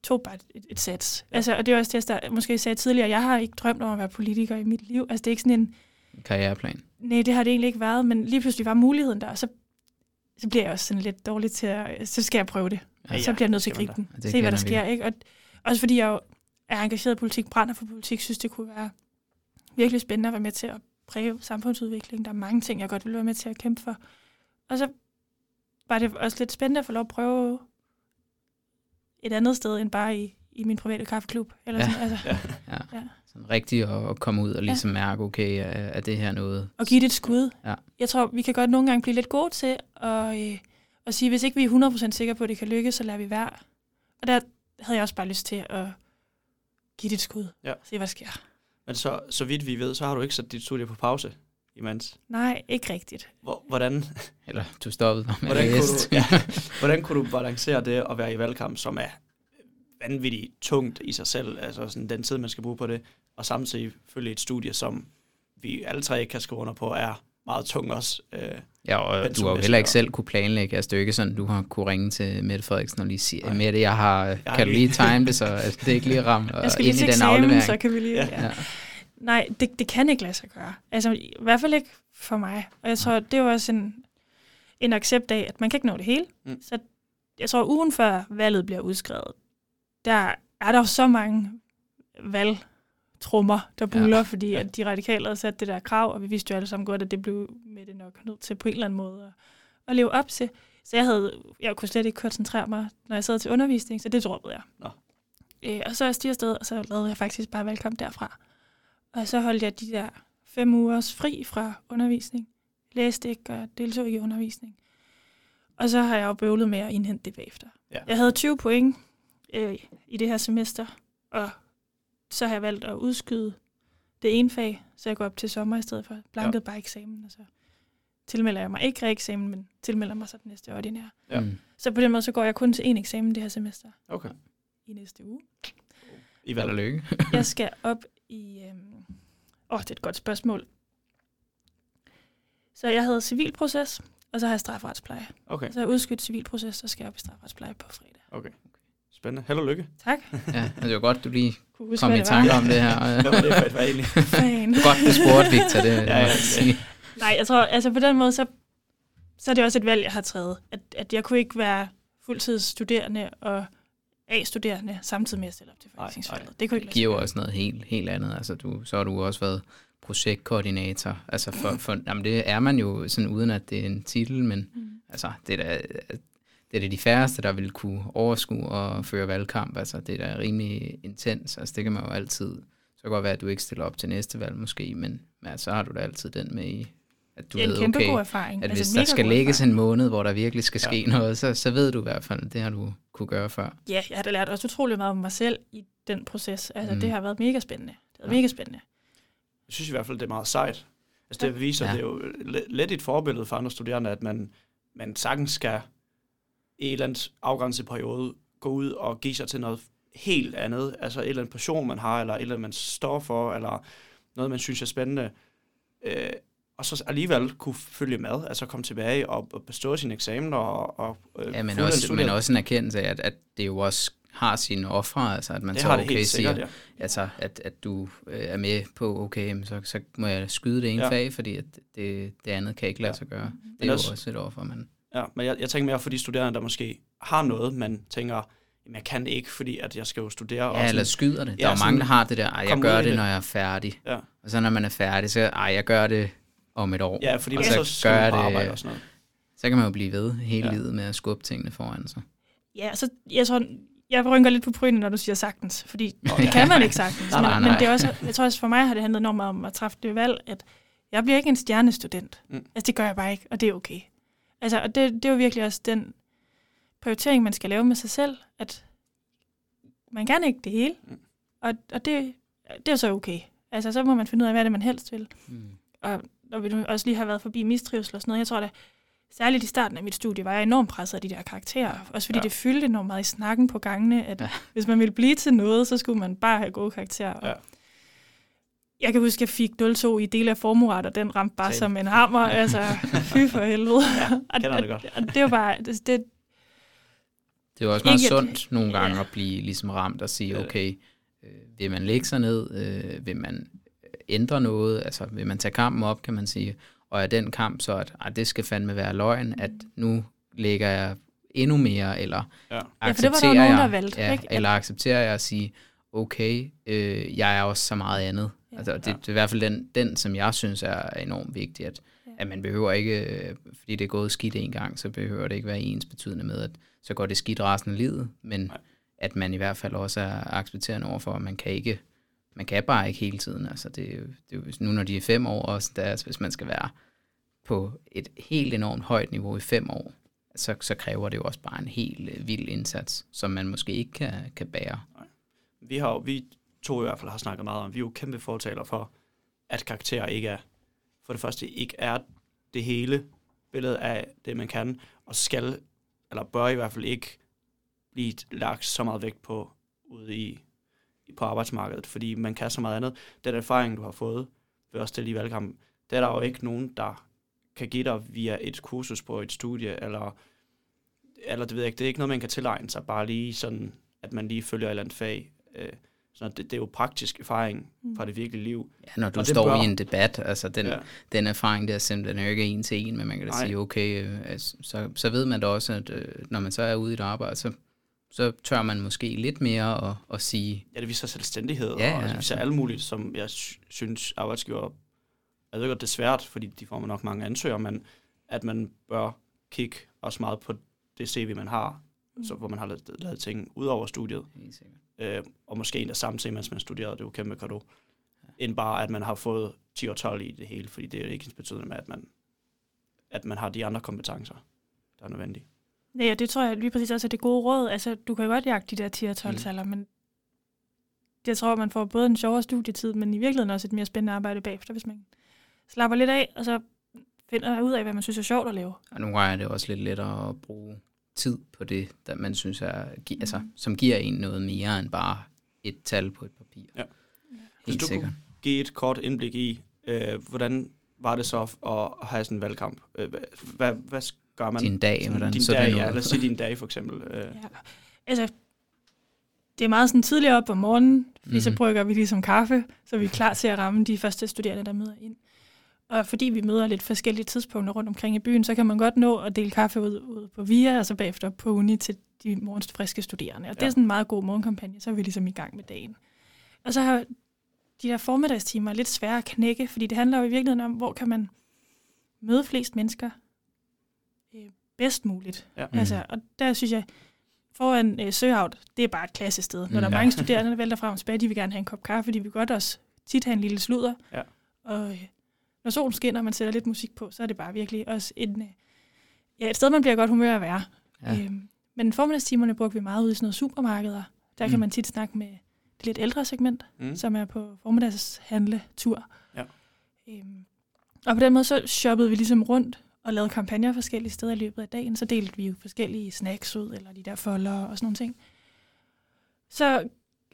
S3: Tog bare et, et sats. Ja. Altså, og det er også det, jeg måske sagde tidligere. Jeg har ikke drømt om at være politiker i mit liv. Altså, det er ikke sådan en,
S2: Karriereplan.
S3: nej, det har det egentlig ikke været, men lige pludselig var muligheden der, og så, så bliver jeg også sådan lidt dårlig til at, så skal jeg prøve det.
S1: Ja,
S3: Ja, så bliver jeg nødt til at gribe den. Se, hvad der sker, ikke? Og også fordi jeg jo er engageret i politik, brænder for politik, synes det kunne være virkelig spændende at være med til at præge samfundsudviklingen. Der er mange ting, jeg godt vil være med til at kæmpe for. Og så var det også lidt spændende at få lov at prøve et andet sted end bare i, i min private kaffeklub. Eller
S2: Ja.
S3: sådan, altså,
S1: Ja.
S2: Ja.
S3: Ja.
S2: Sådan rigtigt at, at komme ud og
S3: Ja.
S2: ligesom mærke, okay, er, er det her noget?
S3: og give det et skud.
S2: Ja.
S3: Jeg tror, vi kan godt nogle gange blive lidt gode til at, øh, at sige, hvis ikke vi er 100% sikre på, at det kan lykkes, så lader vi være. Og der havde jeg også bare lyst til at give det et skud.
S1: Ja.
S3: Se, hvad der sker.
S1: Men så, så vidt vi ved, så har du ikke sat dit studie på pause imens.
S3: Nej, ikke rigtigt.
S1: Hvor, hvordan,
S2: Eller du stoppede med
S1: hvordan,
S2: at
S1: kunne du, ja, hvordan kunne du balancere det at være i valgkamp, som er vanvittigt tungt i sig selv, altså sådan den tid, man skal bruge på det, og samtidig følge et studie, som vi alle tre kan skrive under på, er meget tung også. Øh,
S2: Ja, og du har jo heller ikke selv kunne planlægge. Altså, det er jo ikke sådan, du har kunne ringe til Mette Frederiksen og lige sige. Mette, jeg har,
S1: har
S2: kan du
S1: lige-
S2: time det, så altså, det er ikke lige ramt
S3: Jeg skal
S2: ind
S3: lige
S2: i
S3: til
S2: den
S3: eksamen,
S2: aflevering.
S3: så kan vi lige...
S1: Ja.
S3: Ja.
S2: Ja.
S3: Nej, det, det kan ikke lade sig gøre. Altså, i hvert fald ikke for mig. Og jeg tror, det er jo også en, en accept af, at man kan ikke nå det hele.
S1: Mm.
S3: Så jeg tror, ugen før valget bliver udskrevet, der er der jo så mange valgtrummer, der buller, ja. fordi at de radikale havde sat det der krav, og vi vidste jo alle sammen godt, at det blev med det nok nødt til på en eller anden måde at, at leve op til. Så jeg, havde, jeg kunne slet ikke koncentrere mig, når jeg sad til undervisning, så det droppede jeg.
S1: Nå.
S3: Øh, og så er jeg afsted, og så lavede jeg faktisk bare valgkamp derfra. Og så holdt jeg de der fem ugers fri fra undervisning. Læste ikke og deltog ikke i undervisning. Og så har jeg jo bøvlet med at indhente det bagefter.
S1: Ja.
S3: Jeg havde 20 point øh, i det her semester, og så har jeg valgt at udskyde det ene fag, så jeg går op til sommer i stedet for. Blankede ja. bare eksamen, og så tilmelder jeg mig ikke eksamen, men tilmelder mig så den næste ordinære.
S1: Ja.
S2: Mm.
S3: Så på den måde, så går jeg kun til en eksamen det her semester
S1: Okay.
S3: i næste uge.
S1: I valg.
S2: lykke.
S3: Jeg skal op i... Øhm... Åh, det er et godt spørgsmål. Så jeg havde civilproces, og så har jeg strafretspleje.
S1: Okay,
S3: Så jeg udskudt civilproces, så skal jeg op i strafretspleje på fredag.
S1: okay. Spændende. Held og lykke.
S3: Tak.
S2: Ja, det var godt, du lige
S3: Kunne huske,
S2: kom i
S3: det
S2: tanke
S3: var.
S2: om det her.
S1: Hvad var det for et valg egentlig?
S3: Fan.
S2: Godt, du spurgte, Victor, det
S1: Ja,
S2: ja, sige.
S3: Nej, jeg tror, altså på den måde, så, så er det også et valg, jeg har taget. At, at jeg kunne ikke være fuldtidsstuderende og A-studerende, samtidig med at stille op til folketingsvalget. Det kunne ikke
S2: Det giver jo også noget helt, helt andet. Altså, du, så har du også været projektkoordinator. Altså, for, for, jamen, det er man jo sådan, uden at det er en titel, men
S3: Mm.
S2: altså, det er da, det er da de færreste, der vil kunne overskue og føre valgkamp. Altså, det er da rimelig intens. Altså, det kan man jo altid. Så kan det godt være, at du ikke stiller op til næste valg måske, men, men altså, så har du da altid den med i, at du
S3: Det er en
S2: ved,
S3: kæmpe
S2: okay,
S3: god erfaring.
S2: at
S3: altså,
S2: hvis der skal lægges
S3: erfaring.
S2: en måned, hvor der virkelig skal ske
S1: Ja.
S2: noget, så, så ved du i hvert fald, det har du kunne gøre før.
S3: Ja, jeg har da lært også utrolig meget om mig selv i den proces. Altså,
S2: Mm.
S3: det har været mega spændende. Det har været
S2: Ja.
S3: mega spændende.
S1: Jeg synes i hvert fald, det er meget sejt. Altså det viser,
S2: Ja.
S1: det er jo lidt et forbillede for andre studerende, at man, man sagtens skal i en eller andet afgrænset periode gå ud og give sig til noget helt andet. Altså en eller anden passion, man har, eller et eller andet, man står for, eller noget, man synes er spændende. Øh, og så alligevel kunne følge med, altså komme tilbage og, og bestå sine eksamener og, og øh,
S2: Ja, men også, men også en erkendelse af, at, at det jo også har sine ofre, altså at man
S1: det
S2: så
S1: har det
S2: okay
S1: helt
S2: siger,
S1: sikkert, ja.
S2: altså at, at du øh, er med på, okay, så, så må jeg skyde det ene
S1: Ja.
S2: ja. fag, fordi at det, det andet kan ikke lade
S1: Ja.
S2: sig gøre. Det
S1: Men
S2: er
S1: også-
S2: jo også et offer, man...
S1: Ja, men jeg, jeg tænker mere for de studerende, der måske har noget, man tænker, jamen jeg kan ikke, fordi at jeg skal jo studere. og
S2: Ja, eller
S1: sådan-
S2: skyder det.
S1: Ja,
S2: Der er jo
S1: sådan
S2: mange, der har det der, ej, jeg gør det,
S1: det."
S2: når jeg er færdig.
S1: Ja.
S2: Og så når man er færdig, så, ej, jeg gør det om et år.
S1: Ja, fordi man så skal
S2: gør det-
S1: arbejde og sådan noget.
S2: Så kan man jo blive ved hele
S1: Ja.
S2: livet med at skubbe tingene foran sig.
S3: Ja, så jeg tror, jeg rynker lidt på brynen, når du siger sagtens, fordi
S1: Nå,
S3: det
S1: ja.
S3: kan man ikke sagtens.
S2: Nej,
S3: men,
S2: nej,
S3: men
S2: nej.
S3: det er også, jeg tror også for mig har det handlet enormt meget om at træffe det valg, at jeg bliver ikke en stjernestudent.
S1: Mm.
S3: Altså det gør jeg bare ikke, og det er okay. Altså, og det, det er jo virkelig også den prioritering, man skal lave med sig selv, at man kan ikke det hele,
S1: Mm.
S3: og, og det, det er så okay. Altså, så må man finde ud af, hvad det er, man helst vil.
S2: Mm.
S3: Og når vi nu også lige har været forbi mistrivsel og sådan noget, jeg tror da, særligt i starten af mit studie, var jeg enormt presset af de der karakterer. Også fordi
S1: Ja.
S3: ja. det fyldte enormt meget i snakken på gangene, at
S2: Ja.
S3: ja. hvis man ville blive til noget, så skulle man bare have gode karakterer. Og
S1: Ja.
S3: Jeg kan huske, at jeg fik 0,2 i dele af formueret, og den ramte bare
S1: Same.
S3: som en hammer. Altså, fy for helvede.
S1: Ja,
S3: og,
S1: kender det
S3: og,
S1: godt.
S3: og det var bare, det, det,
S2: Det er jo også meget
S3: Ikke at-
S2: sundt nogle gange
S3: ja.
S2: at blive ligesom ramt og sige,
S1: Ja.
S2: okay, øh, vil man lægge sig ned, øh, vil man ændre noget, altså vil man tage kampen op, kan man sige, og er den kamp så, at ej, det skal fandme være løgn, at nu lægger jeg endnu mere, eller
S1: Ja.
S3: Ja, for det var der nogen, der valgte,
S2: ja,
S3: ikke?
S2: eller accepterer jeg at sige, okay, øh, jeg er også så meget andet.
S3: Ja.
S2: Altså, det, det er i hvert fald den, den, som jeg synes er enormt vigtig, at,
S3: Ja.
S2: at man behøver ikke, øh, fordi det er gået skidt en gang, så behøver det ikke være ens betydende med, at så går det skidt resten af livet, men
S1: Nej.
S2: at man i hvert fald også er accepterende overfor, at man kan ikke, man kan bare ikke hele tiden. Altså det, det er nu når de er fem år også, der, altså hvis man skal være på et helt enormt højt niveau i fem år, så, så kræver det jo også bare en helt øh, vild indsats, som man måske ikke kan, kan bære.
S1: Vi har vi to i hvert fald har snakket meget om, vi er jo kæmpe fortalere for, at karakterer ikke er, for det første ikke er det hele billede af det, man kan, og skal, eller bør i hvert fald ikke blive lagt så meget vægt på ude i, på arbejdsmarkedet, fordi man kan så meget andet. Den erfaring, du har fået ved at stille i valgkampen, det er der jo ikke nogen, der kan give dig via et kursus på et studie, eller, eller det ved jeg ikke, det er ikke noget, man kan tilegne sig, bare lige sådan, at man lige følger et eller andet fag. Øh, Så det, det er jo praktisk erfaring fra det virkelige liv.
S2: Ja, når du
S1: Og
S2: står
S1: bør-
S2: i en debat, altså den,
S1: Ja.
S2: den erfaring der simpelthen er ikke en til en, men man kan da
S1: Nej.
S2: sige, okay, øh, altså, så, så ved man da også, at øh, når man så er ude i et arbejde, så, så tør man måske lidt mere at, at sige,
S1: Ja, det viser selvstændighed,
S2: Ja,
S1: ja,
S2: ja,
S1: og det viser
S2: altså.
S1: alt muligt, som jeg sy- synes arbejdsgiver, jeg ved godt, det er svært, fordi de får man nok mange ansøgere, men at man bør kigge også meget på det CV, man har, mm. så, hvor man har lavet, lavet ting ud over studiet,
S2: helt sikkert.
S1: øh, og måske endda samtidig, mens man studerede, det er jo kæmpe kado, end bare, at man har fået 10 og 12 i det hele, fordi det er jo ikke ens betydende med, at man, at man har de andre kompetencer, der er nødvendige.
S3: Ja, det tror jeg lige præcis også er det gode råd. Altså, du kan godt jagte de der 10 og 12 taller, mm. men jeg tror, man får både en sjovere studietid, men i virkeligheden også et mere spændende arbejde bagefter, hvis man slapper lidt af, og så finder ud af, hvad man synes er sjovt at lave.
S2: Og nogle gange er det også lidt lettere at bruge tid på det, der man synes er, gi- altså,
S3: Mhm.
S2: som giver en noget mere end bare et tal på et papir.
S1: Ja.
S2: Helt
S1: Hvis du
S2: sikkert.
S1: kunne give et kort indblik i, øh, hvordan var det så at, have sådan en valgkamp? Øh, hvad, hvad, hvad gør man?
S2: Din dag,
S1: Sådan
S2: hvordan
S1: din
S2: så
S1: dag,
S2: den
S1: ja, lad os sige din dag for eksempel. Øh,
S3: Ja. Altså, det er meget sådan tidligere op om morgenen, fordi mm. så
S2: Mhm.
S3: brygger vi ligesom kaffe, så vi er klar til at ramme de første studerende, der møder ind. Og fordi vi møder lidt forskellige tidspunkter rundt omkring i byen, så kan man godt nå at dele kaffe ud, ud på VIA, og så bagefter på uni til de morgens friske studerende. Og det
S1: Ja.
S3: er sådan en meget god morgenkampagne, så er vi ligesom i gang med dagen. Og så har de der formiddagstimer lidt svære at knække, fordi det handler jo i virkeligheden om, hvor kan man møde flest mennesker bedst muligt.
S1: Ja.
S3: Altså, og der synes jeg, foran øh, Søhavt, det er bare et klassisk sted. Når der er
S2: Mm.
S3: mange studerende, der vælter frem og tilbage, de vil gerne have en kop kaffe, de vil godt også tit have en lille sludder.
S1: Ja.
S3: Og øh, når solen skinner, og man sætter lidt musik på, så er det bare virkelig også en, øh, ja, et sted, man bliver godt humør at være.
S2: Ja.
S3: Øhm, men formiddagstimerne brugte vi meget ude i sådan noget supermarkeder. Der kan
S2: Mm.
S3: man tit snakke med det lidt ældre segment,
S1: mm.
S3: som er på formiddagshandletur.
S1: Ja.
S3: Øhm, og på den måde så shoppede vi ligesom rundt og lavede kampagner forskellige steder i løbet af dagen. Så delte vi jo forskellige snacks ud, eller de der folder og sådan nogle ting. Så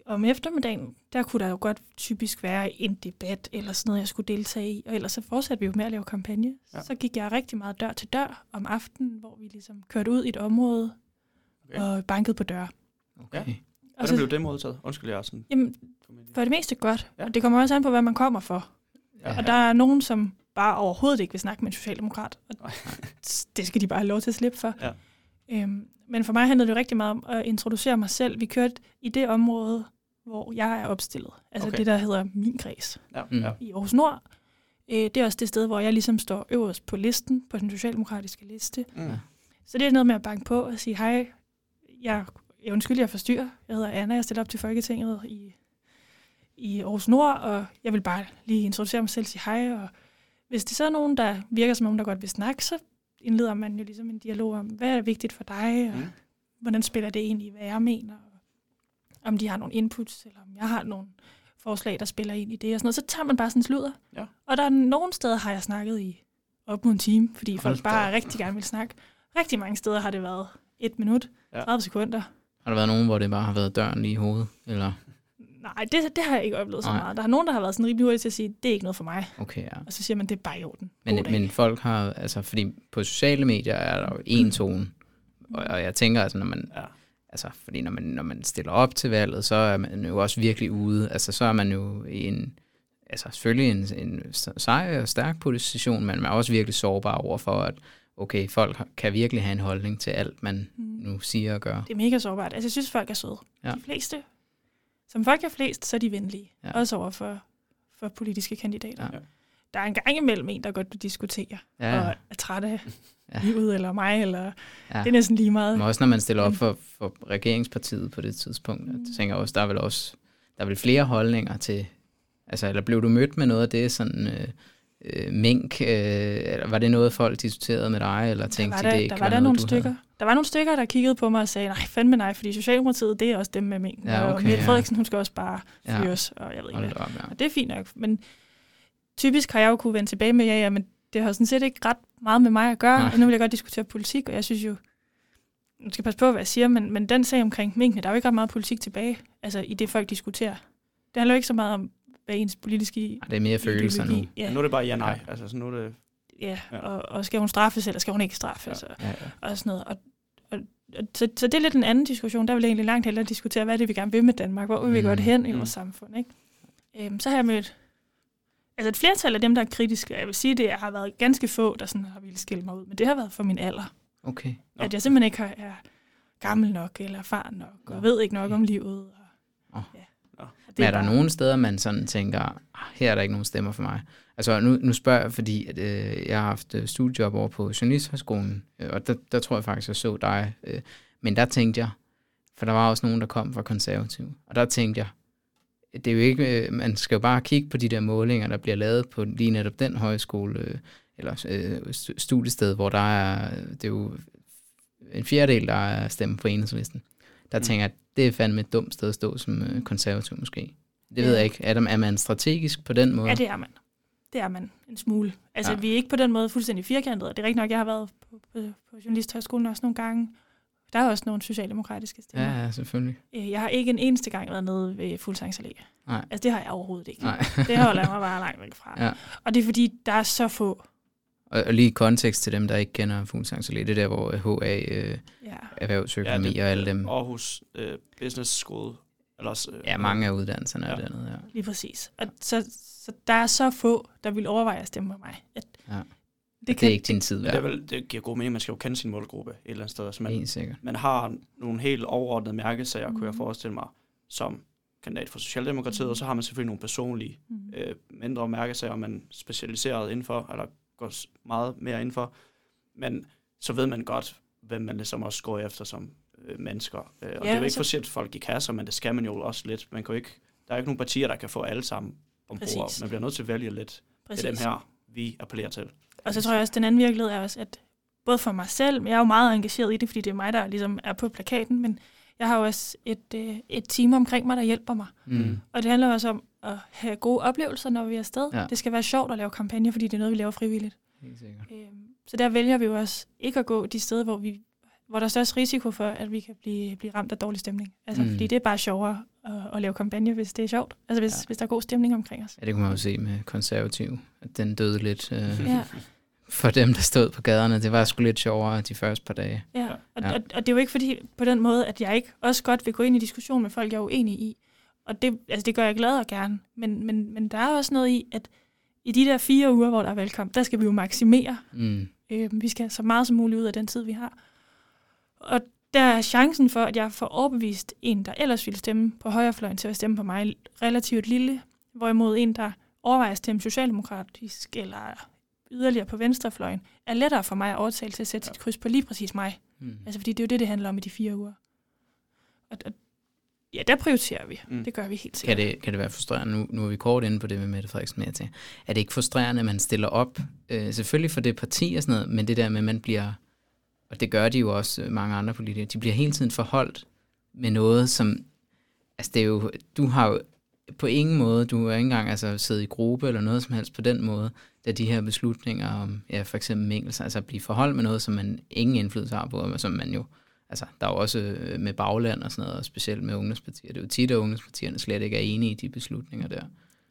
S3: om eftermiddagen, der kunne der jo godt typisk være en debat eller sådan noget, jeg skulle deltage i. Og ellers så fortsatte vi jo med at lave kampagne.
S1: Ja.
S3: Så gik jeg rigtig meget dør til dør om aftenen, hvor vi ligesom kørte ud i et område
S1: Okay.
S3: og bankede på døre.
S2: Okay.
S1: Ja.
S3: Og
S1: Hvordan
S3: så,
S1: blev det modtaget? Undskyld, jeg er sådan...
S3: jamen, for det meste godt.
S1: Ja.
S3: Ja. Og det kommer også an på, hvad man kommer for.
S1: Ja.
S3: Og der er nogen, som bare overhovedet ikke vil snakke med en socialdemokrat. Og det skal de bare have lov til at slippe for.
S1: Ja.
S3: Øhm, men for mig handlede det jo rigtig meget om at introducere mig selv. Vi kørte i det område, hvor jeg er opstillet. Altså
S1: Okay.
S3: det, der hedder min kreds
S1: Ja,
S2: Mm.
S1: ja.
S3: i Aarhus Nord. Øh, det er også det sted, hvor jeg ligesom står øverst på listen, på den socialdemokratiske liste.
S1: Mm.
S3: Så det er noget med at banke på og sige, hej, jeg, jeg undskyld, jeg forstyrrer. Jeg hedder Anna, jeg stiller op til Folketinget i, i Aarhus Nord, og jeg vil bare lige introducere mig selv og sige hej. Og hvis det så er nogen, der virker som nogen, der godt vil snakke, så indleder man jo ligesom en dialog om, hvad er vigtigt for dig, og
S1: Mm.
S3: hvordan spiller det ind i, hvad jeg mener, og om de har nogle inputs, eller om jeg har nogle forslag, der spiller ind i det, og sådan noget. Så tager man bare sådan en sludder.
S1: Ja.
S3: Og der er nogle steder, har jeg snakket i op mod en time, fordi
S2: Hold
S3: folk
S2: da
S3: bare rigtig gerne vil snakke. Rigtig mange steder har det været et minut,
S1: Ja.
S3: 30 sekunder.
S2: Har der været nogen, hvor det bare har været døren lige i hovedet? Eller?
S3: Nej, det, det har jeg ikke oplevet så
S2: Nej.
S3: meget. Der er nogen, der har været sådan rimelig hurtigt til at sige, det er ikke noget for mig.
S2: Okay, ja.
S3: Og så siger man, det er bare i orden.
S2: Men,
S3: dag.
S2: men folk har, altså fordi på sociale medier er der jo en tone, og, og jeg tænker, altså når man,
S1: Ja.
S2: altså fordi når man, når man stiller op til valget, så er man jo også virkelig ude, altså så er man jo i en, altså selvfølgelig en, en sej og stærk position, men man er også virkelig sårbar over for, at okay, folk kan virkelig have en holdning til alt, man
S3: Mm.
S2: nu siger og gør.
S3: Det er mega sårbart. Altså, jeg synes, folk er søde.
S2: Ja.
S3: De fleste, som folk er flest, så er de venlige.
S2: Ja.
S3: Også over for, for politiske kandidater.
S2: Ja.
S3: Der er en gang imellem en, der godt vil diskutere,
S2: Ja,
S3: og er træt af
S2: Ja.
S3: livet, eller mig, eller
S2: Ja.
S3: det er næsten lige meget.
S2: Men også når man stiller op for, for regeringspartiet på det tidspunkt, jeg tænker også, der er vel også der er vel flere holdninger til, altså, eller blev du mødt med noget af det, sådan øh, øh, mink, øh, eller var det noget, folk diskuterede med dig, eller
S3: Der
S2: tænkte
S3: var
S2: de,
S3: der,
S2: det ikke
S3: der
S2: var
S3: var der nogle stykker.
S2: Havde?
S3: Der var nogle stykker, der kiggede på mig og sagde, nej, fandme nej, fordi Socialdemokratiet, det er også dem med mink.
S2: Ja,
S3: og
S2: okay,
S3: Mette
S2: ja.
S3: Frederiksen, hun skal også bare
S2: Ja.
S3: fyres, og jeg ved ikke
S2: Hold
S3: hvad.
S2: op, ja.
S3: Og det er fint nok, men typisk har jeg jo kunne vende tilbage med, ja, ja, men det har sådan set ikke ret meget med mig at gøre,
S2: Nej.
S3: og nu vil jeg godt diskutere politik, og jeg synes jo, nu skal jeg passe på, hvad jeg siger, men, men den sag omkring minkene, der er jo ikke ret meget politik tilbage, altså i det folk diskuterer. Det handler jo ikke så meget om, hvad ens politiske
S2: Ej, Det er mere følelser nu.
S1: Ja.
S3: Ja,
S1: Nu er det bare ja-nej. Altså, så nu er det...
S3: ja,
S1: Ja.
S3: og, og skal hun straffes, eller skal hun ikke straffes,
S1: Ja.
S3: og,
S2: Ja, ja.
S3: og sådan noget. Og, og så, så det er lidt en anden diskussion. Der vil jeg egentlig langt hellere diskutere, hvad er det, vi gerne vil med Danmark? Hvor vil vi
S2: Mm,
S3: godt hen i
S1: mm.
S3: vores samfund? Ikke? Øhm, så har jeg mødt altså et flertal af dem, der er kritiske. Jeg vil sige, det har været ganske få, der sådan har ville skille mig ud. Men det har været for min alder.
S2: Okay.
S1: Nå.
S3: At jeg simpelthen ikke har, er gammel nok eller erfaren nok, og
S1: Nå.
S3: ved ikke nok om livet. Og, ja.
S1: Nå.
S3: Og
S2: Men er der
S3: bare-
S2: nogle steder, man sådan tænker, "Ah, her er der ikke nogen stemmer for mig? Altså nu, nu spørger jeg, fordi at, øh, jeg har haft øh, studiejob over på Journalisthøjskolen, øh, og der, der tror jeg faktisk, jeg så dig. Øh, men der tænkte jeg, for der var også nogen, der kom fra konservativ, og der tænkte jeg, det er jo ikke, øh, man skal jo bare kigge på de der målinger, der bliver lavet på lige netop den højskole, øh, eller øh, stu- studiested, hvor der er, det er jo en fjerdedel, der er stemme på enhedslisten. Der
S1: Mm.
S2: tænker jeg, det er fandme et dumt sted at stå som øh, konservativ måske. Det ved jeg ikke. Der, er man strategisk på den måde?
S3: Ja, det er man. Det er man en smule. Altså,
S2: Ja.
S3: ja. vi er ikke på den måde fuldstændig firkantet, og det er rigtigt nok, jeg har været på, på, på Journalisthøjskolen også nogle gange. Der er også nogle socialdemokratiske stemmer.
S2: ja, ja, selvfølgelig.
S3: Øh, Jeg har ikke en eneste gang været nede ved Fuglsangs Allé.
S2: Nej.
S3: Altså, det har jeg overhovedet ikke.
S2: Nej.
S3: Det holder jeg mig bare langt væk fra.
S2: Ja.
S3: Og det er fordi, der er så få.
S2: Og, og lige kontekst til dem, der ikke kender Fuglsangs Allé, det er der, hvor øh, HA, øh,
S3: Ja.
S2: erhvervsøkonomi
S1: det-
S2: og alle dem,
S1: Aarhus øh, Business School. Ellers, øh,
S2: ja, mange af uddannelserne er
S1: Ja.
S2: dernede, ja.
S3: Lige præcis. Og så, så der er så få, der vil overveje at stemme på mig. At
S2: Ja.
S3: det,
S2: Det, det er ikke din tid
S1: Men det, er
S2: værd.
S1: vel, det giver god mening, man skal jo kende sin målgruppe et eller andet sted. Altså man, man har nogle helt overordnede mærkesager, mm. kunne jeg
S3: Mhm.
S1: forestille mig, som kandidat for Socialdemokratiet, og så har man selvfølgelig nogle personlige,
S3: Mm.
S1: øh, mindre mærkesager, man er specialiseret indenfor, eller går meget mere indenfor. Men så ved man godt, hvem man ligesom også går efter som øh, mennesker. Øh, og ja, det er jo ikke
S3: altså-
S1: for at folk i kasser, men det skal man jo også lidt. Man kan jo ikke, der er ikke nogen partier, der kan få alle sammen ombord.
S3: Præcis.
S1: Man bliver nødt til at vælge lidt.
S3: Præcis.
S1: Det er dem her, vi appellerer til.
S3: Og så tror jeg også, at den anden virkelighed er også, at både for mig selv, men jeg er jo meget engageret i det, fordi det er mig, der ligesom er på plakaten, men jeg har jo også et, øh, et team omkring mig, der hjælper mig.
S2: Mm.
S3: Og det handler også om at have gode oplevelser, når vi er afsted.
S2: Ja.
S3: Det skal være sjovt at lave kampagner, fordi det er noget, vi laver frivilligt.
S2: Helt sikkert.
S3: Øhm, Så der vælger vi jo også ikke at gå de steder, hvor, vi, hvor der er størst risiko for, at vi kan blive, blive ramt af dårlig stemning. Altså,
S2: mm.
S3: fordi det er bare sjovere at, at lave kampagne, hvis det er sjovt. Altså, hvis,
S2: Ja.
S3: hvis der er god stemning omkring os.
S2: Ja, det kunne man jo se med konservativ, at den døde lidt øh,
S3: Ja,
S2: for dem, der stod på gaderne. Det var sgu lidt sjovere de første par dage.
S3: ja.
S1: Ja.
S3: Og,
S2: Ja.
S3: og, og det er jo ikke fordi, på den måde, at jeg ikke også godt vil gå ind i diskussion med folk, jeg er uenig i. Og det, altså, det gør jeg glad og gerne. Men, men, men der er også noget i, at i de der fire uger, hvor der er valgkamp, der skal vi jo maksimere
S2: Mm.
S3: Øh, vi skal have så meget som muligt ud af den tid, vi har. Og der er chancen for, at jeg får overbevist en, der ellers ville stemme på højrefløjen til at stemme på mig, relativt lille. Hvorimod en, der overvejer at stemme socialdemokratisk eller yderligere på venstrefløjen, er lettere for mig at overtale til at sætte
S1: Ja.
S3: sit kryds på lige præcis mig.
S2: Mm.
S3: Altså fordi det er jo det, det handler om i de fire uger. Og, og ja, der prioriterer vi.
S1: Mm.
S3: Det gør vi helt
S2: Kan
S3: sikkert.
S2: det, kan det være frustrerende? Nu, nu er vi kort inde på det med Mette Frederiksen mere til. Er det ikke frustrerende, at man stiller op, øh, selvfølgelig for det parti og sådan noget, men det der med, at man bliver, og det gør de jo også øh, mange andre politikere, de bliver hele tiden forholdt med noget, som, altså det er jo, du har jo på ingen måde, du har ikke engang altså, siddet i gruppe eller noget som helst på den måde, da de her beslutninger om, ja, for eksempel mængelse, altså at blive forholdt med noget, som man ingen indflydelse har på, og som man jo, altså der er jo også øh, med bagland og sådan noget, og specielt med ungdomspartier. Det er jo tit, at ungdomspartierne slet ikke er enige i de beslutninger der.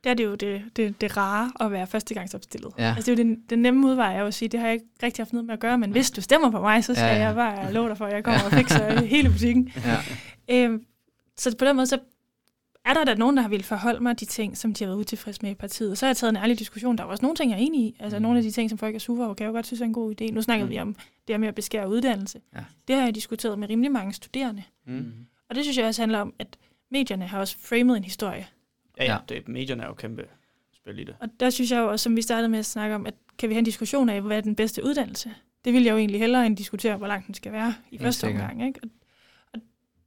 S3: Der er det jo det, det, det rare at være førstegangsopstillet.
S2: Ja.
S3: Altså det er jo den, den nemme udvej er at sige, det har jeg ikke rigtig haft noget med at gøre, men hvis du stemmer på mig, så skal
S2: Ja,
S3: ja,
S2: ja.
S3: ja. jeg bare love dig for, at jeg kommer og fikser hele butikken.
S2: Ja.
S3: Øhm, så på den måde, så er der da nogen, der har ville forholde mig de ting, som de har været utilfredse med i partiet. Så har jeg taget en ærlig diskussion. Der er også nogle ting, jeg er enig i. Altså
S2: Mm.
S3: nogle af de ting, som folk er sure over, kan jeg jo godt synes er en god idé. Nu snakker
S1: Mm.
S3: vi om det her med at beskære uddannelse.
S2: Ja.
S3: Det har jeg diskuteret med rimelig mange studerende.
S1: Mm.
S3: Og det synes jeg også handler om, at medierne har også framet en historie.
S1: Ja, ja.
S2: Ja.
S1: Det, medierne er jo kæmpe spil i det.
S3: Og der synes jeg jo også, som vi startede med at snakke om, at kan vi have en diskussion af, hvad er den bedste uddannelse? Det vil jeg jo egentlig hellere end diskutere, hvor lang den skal være i
S2: Helt
S3: første
S2: sikkert.
S3: omgang. Ikke? Og, og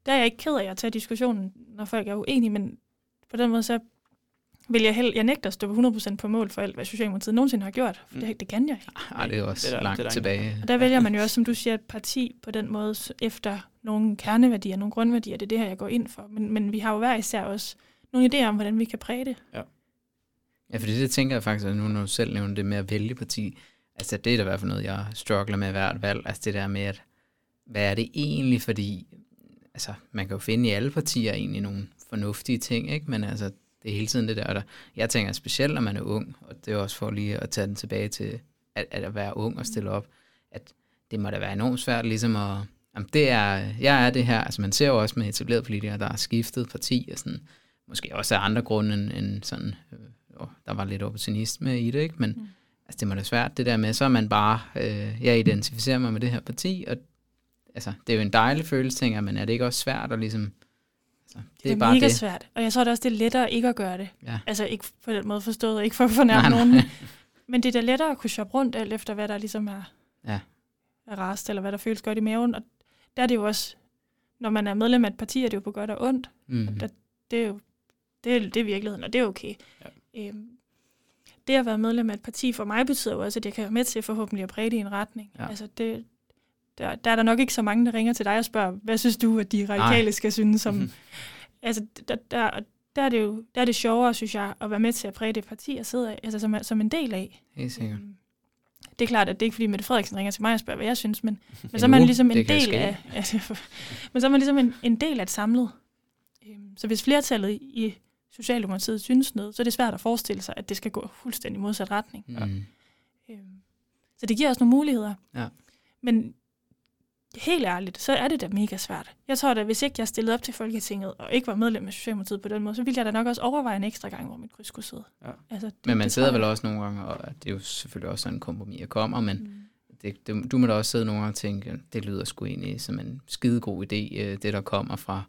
S3: der er jeg ikke ked af at tage diskussionen, når folk er uenige, men på den måde så vil jeg, held, jeg nægter at stå 100% på mål for alt, hvad Socialdemokratiet nogensinde har gjort. For
S1: Mm.
S3: det, det kan jeg ikke.
S2: Ej, det er jo også
S1: Det er der-
S2: langt
S1: det er der
S2: tilbage.
S3: Og der vælger man jo også, som du siger, et parti på den måde efter nogle kerneværdier, nogle grundværdier. Det er det her, jeg går ind for. Men, men vi har jo hver især også nogle idéer om, hvordan vi kan præge det.
S2: Ja, fordi det tænker jeg faktisk, at nu når du selv nævner det med at vælge parti, altså det er da i hvert fald noget, jeg struggler med hvert valg, altså det der med, at hvad er det egentlig, fordi altså man kan jo finde i alle partier egentlig nogle fornuftige ting, ikke? men altså det er hele tiden det der, der jeg tænker specielt, når man er ung, og det er også for lige at tage den tilbage til, at, at være ung og stille op, at det må da være enormt svært ligesom at, Jamen, det er, jeg er det her, altså man ser jo også med etablerede politikere, der har skiftet parti, og sådan, måske også af andre grunde end, end sådan, øh, der var lidt opportunisme i det, ikke? men mm. altså, det må da svært, det der med, så er man bare, øh, jeg identificerer mig med det her parti, og altså, det er jo en dejlig følelse, tænker jeg, men er det ikke også svært at ligesom,
S3: altså, det, det er, er bare mega det. svært, og jeg tror det også, det er lettere ikke at gøre det. Ja. Altså ikke på den måde forstået, ikke for at fornærme nogen, men det er da lettere at kunne shoppe rundt alt efter, hvad der ligesom er, ja. er rast, eller hvad der føles godt i maven, og der er det jo også, når man er medlem af et parti, er det jo på godt og ondt. Mm. Der, det er jo det, er, det er virkeligheden, og det er okay. Ja. Øhm, det at være medlem af et parti for mig betyder jo også, at jeg kan være med til forhåbentlig at præge det i en retning. Ja. Altså det, der, der er der nok ikke så mange, der ringer til dig og spørger, hvad synes du, at de radikale Nej. skal synes om... altså der, der, der, er det jo der er det sjovere, synes jeg, at være med til at præge det parti, jeg sidder altså, som, som en del af.
S2: Helt sikkert. Øhm,
S3: det er klart, at det er ikke fordi Mette Frederiksen ringer til mig og spørger, hvad jeg synes, men, men så er man ligesom en del af, altså, men så er man ligesom en, en del af et samlet. Øhm, så hvis flertallet i Socialdemokratiet synes noget, så er det svært at forestille sig, at det skal gå fuldstændig modsat retning. Ja. Øhm, så det giver os nogle muligheder. Ja. Men helt ærligt, så er det da mega svært. Jeg tror da, hvis ikke jeg stillede op til Folketinget, og ikke var medlem af Socialdemokratiet på den måde, så ville jeg da nok også overveje en ekstra gang, hvor mit kryds skulle sidde. Ja.
S2: Altså, det, men man det sidder vel også nogle gange, og det er jo selvfølgelig også sådan en kompromis, jeg kommer, men mm. det, det, du må da også sidde nogle gange og tænke, det lyder sgu egentlig som en skidegod idé, øh, det der kommer fra,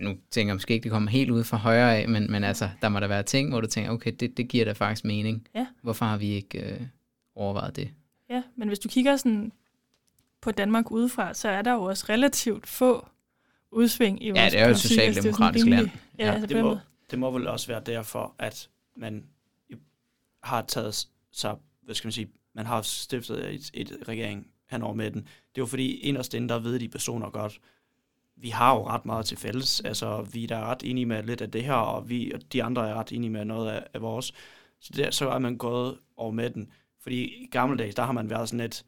S2: ja, nu tænker jeg måske ikke, det kommer helt ud fra højre af, men, men altså, der må der være ting, hvor du tænker, okay, det, det giver da faktisk mening. Ja. Hvorfor har vi ikke øh, overvejet det?
S3: Ja, men hvis du kigger sådan på Danmark udefra, så er der jo også relativt få udsving i vores
S2: Ja, det er jo et socialdemokratisk land.
S1: Ja, ja. Altså det, må, det må vel også være derfor, at man har taget sig, hvad skal man sige, man har stiftet et, et regering henover med den. Det er jo fordi, inderst inde, der ved de personer godt, vi har jo ret meget til fælles. Altså, vi er ret enige med lidt af det her, og vi og de andre er ret enige med noget af, af vores. Så, der, så er man gået over med den. Fordi i gamle dage, der har man været sådan lidt,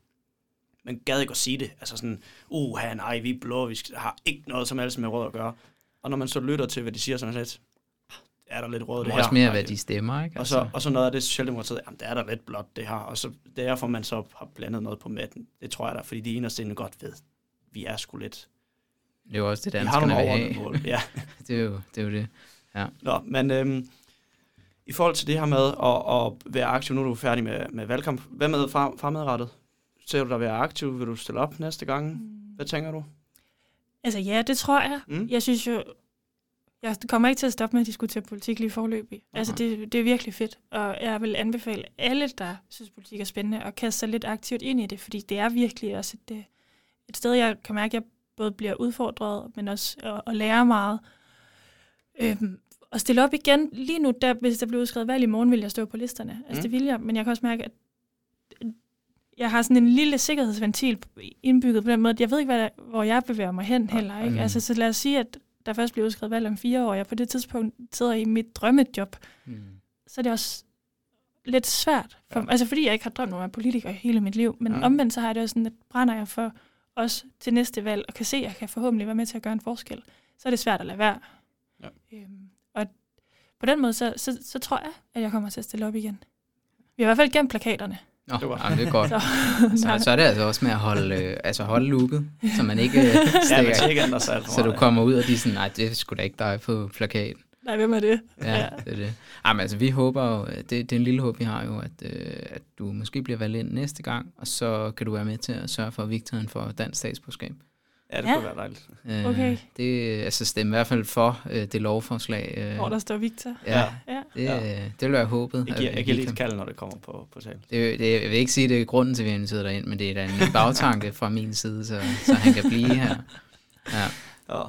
S1: man gad ikke at sige det. Altså sådan, uh, nej, vi er blå, vi har ikke noget som helst med rød at gøre. Og når man så lytter til, hvad de siger, så er man lidt, er der lidt rød det her.
S2: Også mere, hvad de stemmer, ikke?
S1: Og så, altså. og så noget af det Socialdemokratiet, jamen, der er der lidt blåt det her. Og så derfor man så har blandet noget på matten. Det tror jeg da, fordi de eneste godt ved, vi er sgu lidt.
S2: Det er jo også det, danskerne vil have.
S1: Mål. Ja.
S2: det, er jo, det er jo det. Ja.
S1: Nå, men øhm, i forhold til det her med at, at være aktiv, nu er du færdig med, med valgkamp. Hvad med fremadrettet? Ser du dig være aktiv? Vil du stille op næste gang? Mm. Hvad tænker du?
S3: Altså ja, det tror jeg. Mm. Jeg synes jo, jeg kommer ikke til at stoppe med at diskutere politik lige forløbig. Okay. Altså det, det er virkelig fedt, og jeg vil anbefale alle, der synes politik er spændende, at kaste sig lidt aktivt ind i det, fordi det er virkelig også et, et sted, jeg kan mærke, at jeg både bliver udfordret, men også at, at lære meget. Øhm, og stille op igen. Lige nu, der, hvis der bliver udskrevet valg i morgen, vil jeg stå på listerne. Altså mm. det vil jeg, men jeg kan også mærke, at jeg har sådan en lille sikkerhedsventil indbygget på den måde, at jeg ved ikke, hvad der, hvor jeg bevæger mig hen heller. Ikke? Mm. Altså, så lad os sige, at der først bliver udskrevet valg om fire år, og jeg på det tidspunkt sidder i mit drømmejob, mm. så er det også lidt svært. For, ja. Altså fordi jeg ikke har drømt om at være politiker hele mit liv, men ja. omvendt så har jeg det også sådan, at brænder jeg for også til næste valg, og kan se, at jeg kan forhåbentlig være med til at gøre en forskel, så er det svært at lade være. Ja. Øhm, og på den måde, så, så, så tror jeg, at jeg kommer til at stille op igen. Vi har i hvert fald gemt plakaterne.
S2: Nå, det, var. jamen, det er godt. så, så, så er det altså også med at holde, øh, altså holde looket, så man ikke øh, stikker, ja, sig så du kommer ud, og de er sådan, nej, det skulle da ikke dig på plakaten.
S3: Nej, hvem er det?
S2: Ja, ja. det er det. Jamen, altså, vi håber jo, det, det er en lille håb, vi har jo, at, øh, at du måske bliver valgt ind næste gang, og så kan du være med til at sørge for vigtigheden for dansk statsborgerskab.
S1: Ja, det ja. kunne være dejligt.
S2: Øh, okay. Det, altså stemme i hvert fald for øh, det lovforslag.
S3: Øh, Hvor der står Victor.
S2: Ja, ja. Det, ja. det vil være håbet.
S1: Jeg giver, jeg giver lige et kald, når det kommer på, på tale.
S2: Det, det, jeg vil ikke sige, det er grunden til, at vi har inviteret dig ind, men det er da en bagtanke fra min side, så, så han kan blive her. Ja.
S3: ja.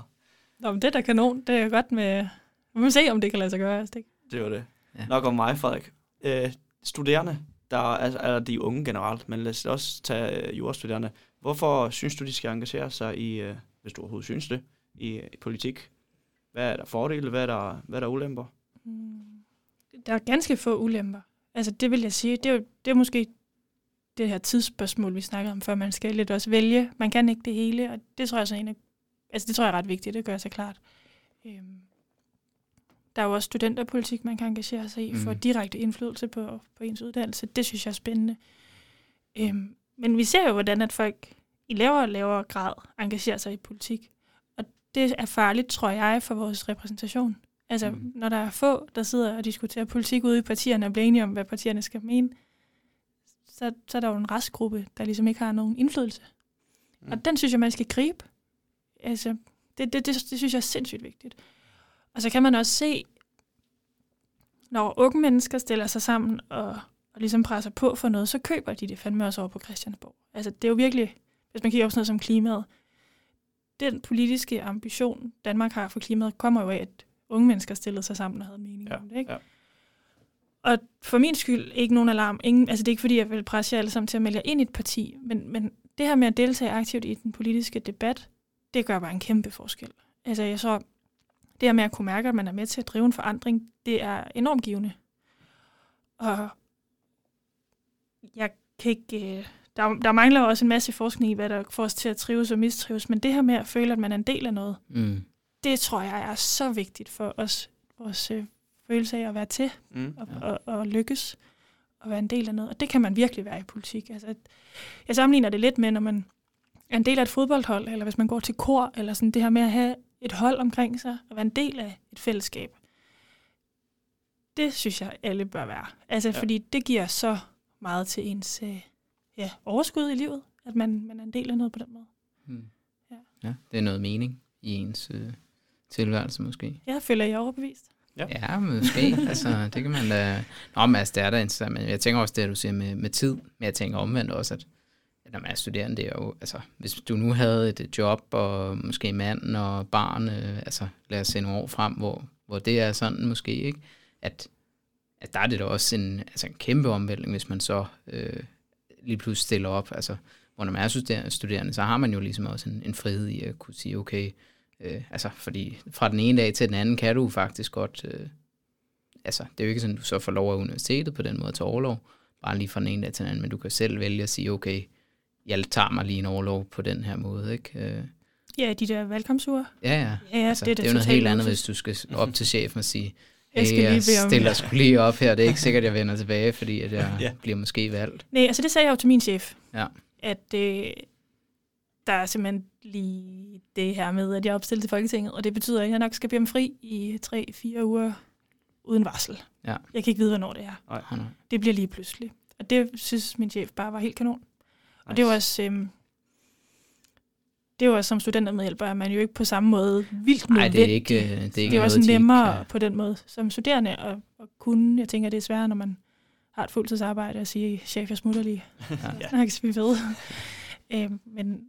S3: Nå, men det er da kanon. Det er godt med... Vi må se, om det kan lade sig gøre. Altså, det.
S1: det var det. Ja. Nok om mig, Frederik. Øh, studerende, der er, er de unge generelt, men lad os også tage øh, jordstuderende. Hvorfor synes du, de skal engagere sig i, øh, hvis du overhovedet synes det, i, i politik? Hvad er der fordele, hvad er der, hvad er der ulemper? Mm.
S3: Der er ganske få ulemper. Altså det vil jeg sige, det er, jo, det er måske det her tidsspørgsmål, vi snakkede om før, man skal lidt også vælge. Man kan ikke det hele, og det tror jeg så en af, altså det tror jeg er ret vigtigt, det gør sig klart. Øhm, der er jo også studenterpolitik, man kan engagere sig i, mm. for direkte indflydelse på, på ens uddannelse. Det synes jeg er spændende. Øhm, men vi ser jo, hvordan at folk i lavere og lavere grad engagerer sig i politik. Og det er farligt, tror jeg, for vores repræsentation. Altså, mm. når der er få, der sidder og diskuterer politik ude i partierne og bliver enige om, hvad partierne skal mene, så, så er der jo en restgruppe, der ligesom ikke har nogen indflydelse. Mm. Og den synes jeg, man skal gribe. Altså, det, det, det, det synes jeg er sindssygt vigtigt. Og så kan man også se, når unge mennesker stiller sig sammen og, og ligesom presser på for noget, så køber de det fandme også over på Christiansborg. Altså, det er jo virkelig, hvis man kigger på sådan noget som klimaet, den politiske ambition, Danmark har for klimaet, kommer jo af, at unge mennesker stillede sig sammen og havde mening ja, om det. Ikke? Ja. Og for min skyld, ikke nogen alarm. Ingen, altså det er ikke fordi, jeg vil presse jer alle sammen til at melde jer ind i et parti, men, men det her med at deltage aktivt i den politiske debat, det gør bare en kæmpe forskel. Altså jeg så, det her med at kunne mærke, at man er med til at drive en forandring, det er enormt givende. Og jeg kan ikke... Øh, der, der mangler også en masse forskning i, hvad der får os til at trives og mistrives, men det her med at føle, at man er en del af noget, mm. det tror jeg er så vigtigt for os, vores øh, følelse af at være til mm, og, ja. og, og lykkes og være en del af noget. Og det kan man virkelig være i politik. Altså, jeg sammenligner det lidt med, når man er en del af et fodboldhold, eller hvis man går til kor, eller sådan det her med at have et hold omkring sig, og være en del af et fællesskab. Det synes jeg, alle bør være. Altså, ja. fordi det giver så meget til ens øh, ja, overskud i livet, at man, man er en del af noget på den måde.
S2: Hmm. Ja. ja, det er noget mening i ens øh, tilværelse måske.
S3: Ja, føler jeg overbevist.
S2: Ja, ja måske. altså, det kan man da... Nå, men altså, det er da interessant. Men jeg tænker også det, du siger med, med tid. Men jeg tænker omvendt også, at, at når man er studerende, det er jo... Altså, hvis du nu havde et job, og måske mand og barn, øh, altså lad os se nogle år frem, hvor, hvor det er sådan måske, ikke? At, at der er det da også en, altså en kæmpe omvæltning, hvis man så øh, lige pludselig stiller op. Altså, hvor når man er studerende, så har man jo ligesom også en, en frihed i at kunne sige, okay, Øh, altså, fordi fra den ene dag til den anden kan du faktisk godt... Øh, altså, det er jo ikke sådan, du så får lov af universitetet på den måde til overlov, bare lige fra den ene dag til den anden, men du kan selv vælge at sige, okay, jeg tager mig lige en overlov på den her måde, ikke? Øh,
S3: ja, de der valgkampsure.
S2: Ja, ja. ja altså, det, er det, det er jo noget helt andet, hvis du skal op til chefen og sige, hey, jeg, skal lige jeg stiller skulle lige op her, det er ikke sikkert, jeg vender tilbage, fordi at jeg ja. bliver måske valgt.
S3: Nej, altså det sagde jeg jo til min chef, ja. at øh, der er simpelthen lige det her med, at jeg er opstillet til Folketinget, og det betyder, at jeg nok skal blive om fri i 3-4 uger uden varsel. Ja. Jeg kan ikke vide, hvornår det er. Ej, nej. Det bliver lige pludselig. Og det synes min chef bare var helt kanon. Nice. Og det var også... Øhm, det var som studentermedhjælper, er man jo ikke på samme måde vildt
S2: nødvendig. Nej, det er ikke, øh, det er ikke
S3: det var også nemmere kan... på den måde som studerende at, at kunne. Jeg tænker, det er sværere, når man har et fuldtidsarbejde at sige, chef, jeg smutter lige. ja. Snakkes vi ved. øhm, men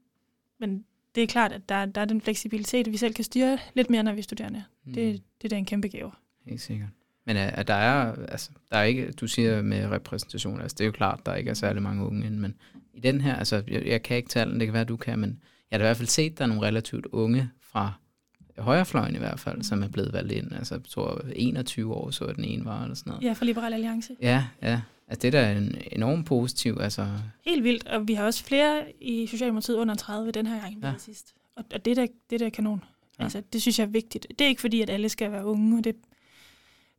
S3: men det er klart, at der, der er den fleksibilitet, at vi selv kan styre lidt mere, når vi er studerende. Mm. Det, det er da en kæmpe gave.
S2: Helt sikkert. Men at øh, der er, altså, der er ikke, du siger med repræsentation, altså det er jo klart, der ikke er særlig mange unge men i den her, altså jeg, jeg kan ikke tale det kan være, du kan, men jeg har i hvert fald set, der er nogle relativt unge fra højrefløjen i hvert fald, som er blevet valgt ind. Altså, jeg tror 21 år, så den ene var, eller sådan noget.
S3: Ja, fra Liberal Alliance.
S2: Ja, ja. Altså det der er en enormt positiv. Altså.
S3: Helt vildt, og vi har også flere i Socialdemokratiet under 30 den her gang ja. sidst. Og, og det, der, det der er kanon. Ja. Altså, det synes jeg er vigtigt. Det er ikke fordi, at alle skal være unge, og det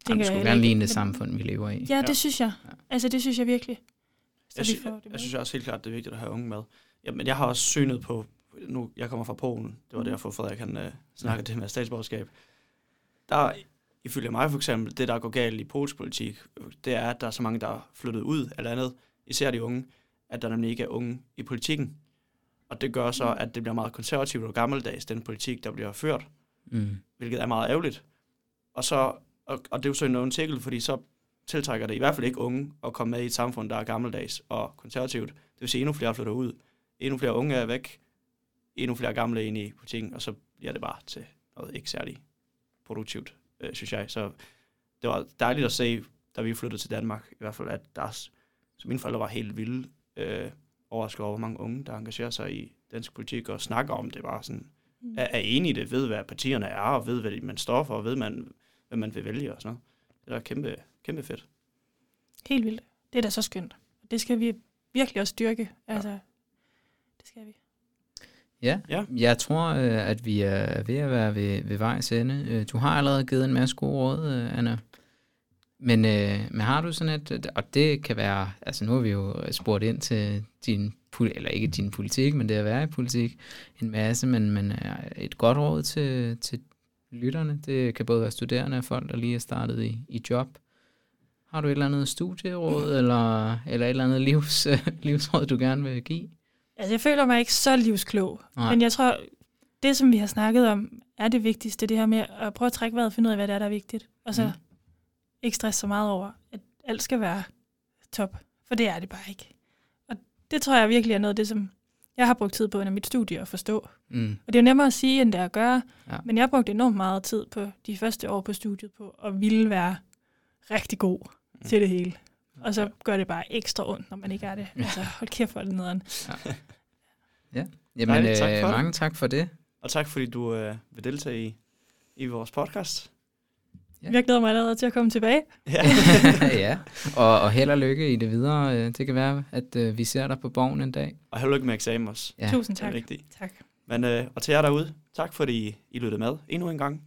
S2: Jamen, det skulle gerne ligne det samfund, vi lever i.
S3: Ja, ja. det synes jeg. Ja. Altså, det synes jeg virkelig.
S1: Jeg, sy- jeg, jeg synes også helt klart, det er vigtigt at have unge med. Ja, men jeg har også synet på, nu jeg kommer fra Polen, det var mm. derfor Frederik han uh, snakkede det med statsborgerskab. Der ifølge mig for eksempel, det der går galt i polsk politik, det er, at der er så mange, der er flyttet ud eller andet, især de unge, at der nemlig ikke er unge i politikken. Og det gør så, at det bliver meget konservativt og gammeldags, den politik, der bliver ført, mm. hvilket er meget ærgerligt. Og, så, og, og det er jo så en artikel, fordi så tiltrækker det i hvert fald ikke unge at komme med i et samfund, der er gammeldags og konservativt. Det vil sige, at endnu flere flytter ud, endnu flere unge er væk, endnu flere gamle ind i politikken, og så bliver det bare til noget ikke særlig produktivt øh, synes jeg. Så det var dejligt at se, da vi flyttede til Danmark, i hvert fald, at der, så mine forældre var helt vilde øh, overrasket over, hvor mange unge, der engagerer sig i dansk politik og snakker om det, bare sådan, mm. er, er enige i det, ved hvad partierne er, og ved, hvad man står for, og ved, man, hvad man vil vælge og sådan noget. Det er kæmpe, kæmpe fedt.
S3: Helt vildt. Det er da så skønt. Det skal vi virkelig også styrke. Altså, ja. det skal vi.
S2: Ja, ja. jeg tror, øh, at vi er ved at være ved, ved vejs ende. Øh, du har allerede givet en masse gode råd, øh, Anna. Men, øh, men har du sådan et, og det kan være, altså nu har vi jo spurgt ind til din, eller ikke din politik, men det at være i politik en masse, men, men et godt råd til, til lytterne, det kan både være studerende og folk, der lige er startet i, i job. Har du et eller andet studieråd, eller, eller et eller andet livs, livsråd, du gerne vil give?
S3: Altså, jeg føler mig ikke så livsklog, Nej. men jeg tror, det, som vi har snakket om, er det vigtigste, det her med at prøve at trække vejret og finde ud af, hvad det er, der er vigtigt. Og så mm. ikke stresse så meget over, at alt skal være top, for det er det bare ikke. Og det tror jeg virkelig er noget af det, som jeg har brugt tid på under mit studie at forstå. Mm. Og det er jo nemmere at sige, end det er at gøre, ja. men jeg har brugt enormt meget tid på de første år på studiet på at ville være rigtig god mm. til det hele. Og så gør det bare ekstra ondt, når man ikke er det. Altså, hold kæft for det nederen. Ja.
S2: ja. Jamen, Nej, tak for øh, mange tak for det.
S1: Og tak fordi du øh, vil deltage i, i vores podcast.
S3: Ja. Jeg glæder mig allerede til at komme tilbage.
S2: Ja, ja. Og, og held og lykke i det videre. Øh, det kan være, at øh, vi ser dig på borgen en dag.
S1: Og held og lykke med eksamen også.
S3: Ja. Tusind tak. Det er rigtigt. tak.
S1: Men, øh, og til jer derude, tak fordi I lyttede med endnu en gang.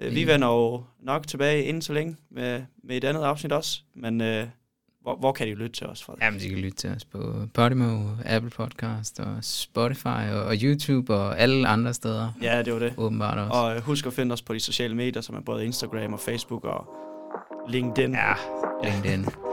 S1: Øh, vi vender jo nok tilbage inden så længe med, med et andet afsnit også. Men øh, hvor, hvor kan de lytte til os, Frederik?
S2: Jamen, de kan lytte til os på Podimo, Apple Podcast og Spotify og, og YouTube og alle andre steder.
S1: Ja, det var det.
S2: Åbenbart også.
S1: Og øh, husk at finde os på de sociale medier, som er både Instagram og Facebook og LinkedIn.
S2: Ja, LinkedIn.